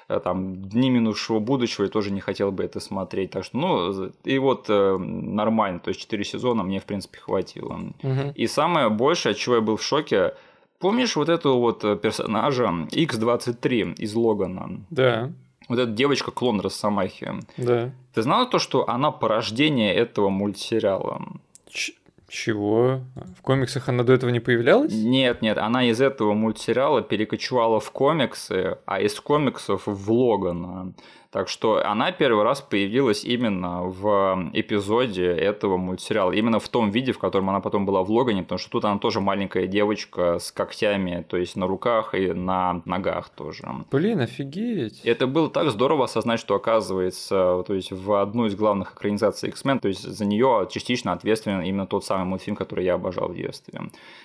Speaker 1: э, там дни минувшего будущего, я тоже не хотел бы это смотреть. Так что, ну, и вот нормально, то есть 4 сезона мне, в принципе, хватило. Угу. И самое большее, от чего я был в шоке, помнишь вот этого вот персонажа X23 из Логана?
Speaker 2: Да
Speaker 1: вот эта девочка клон Росомахи.
Speaker 2: Да.
Speaker 1: Ты знала то, что она порождение этого мультсериала?
Speaker 2: Ч- чего? В комиксах она до этого не появлялась?
Speaker 1: Нет, нет, она из этого мультсериала перекочевала в комиксы, а из комиксов в Логана. Так что она первый раз появилась именно в эпизоде этого мультсериала, именно в том виде, в котором она потом была в Логане, потому что тут она тоже маленькая девочка с когтями, то есть на руках и на ногах тоже.
Speaker 2: Блин, офигеть!
Speaker 1: Это было так здорово осознать, что оказывается, то есть в одну из главных экранизаций X-Men, то есть за нее частично ответственен именно тот самый мультфильм, который я обожал в детстве.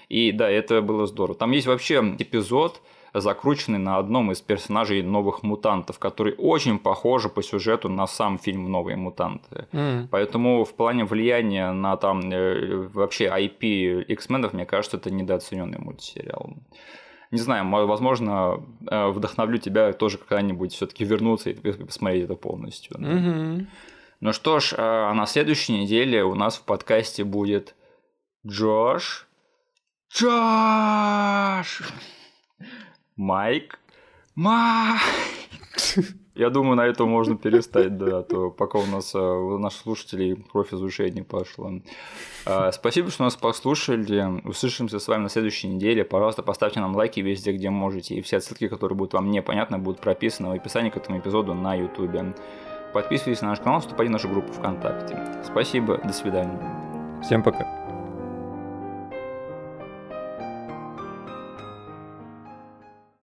Speaker 1: И да, это было здорово. Там есть вообще эпизод, закрученный на одном из персонажей новых мутантов, который очень похож по сюжету на сам фильм Новые мутанты. Mm. Поэтому в плане влияния на там э, вообще IP X-менов, мне кажется, это недооцененный мультсериал. Не знаю, возможно, э, вдохновлю тебя тоже когда-нибудь все-таки вернуться и посмотреть это полностью.
Speaker 2: Mm-hmm.
Speaker 1: Ну что ж, а на следующей неделе у нас в подкасте будет Джош. Джош! Майк. Майк. Я думаю, на этом можно перестать, да, а то пока у нас э, у наших слушателей кровь из ушей не пошла. А, спасибо, что нас послушали. Услышимся с вами на следующей неделе. Пожалуйста, поставьте нам лайки везде, где можете. И все ссылки, которые будут вам непонятны, будут прописаны в описании к этому эпизоду на YouTube. Подписывайтесь на наш канал, вступайте в нашу группу ВКонтакте. Спасибо, до свидания.
Speaker 2: Всем пока.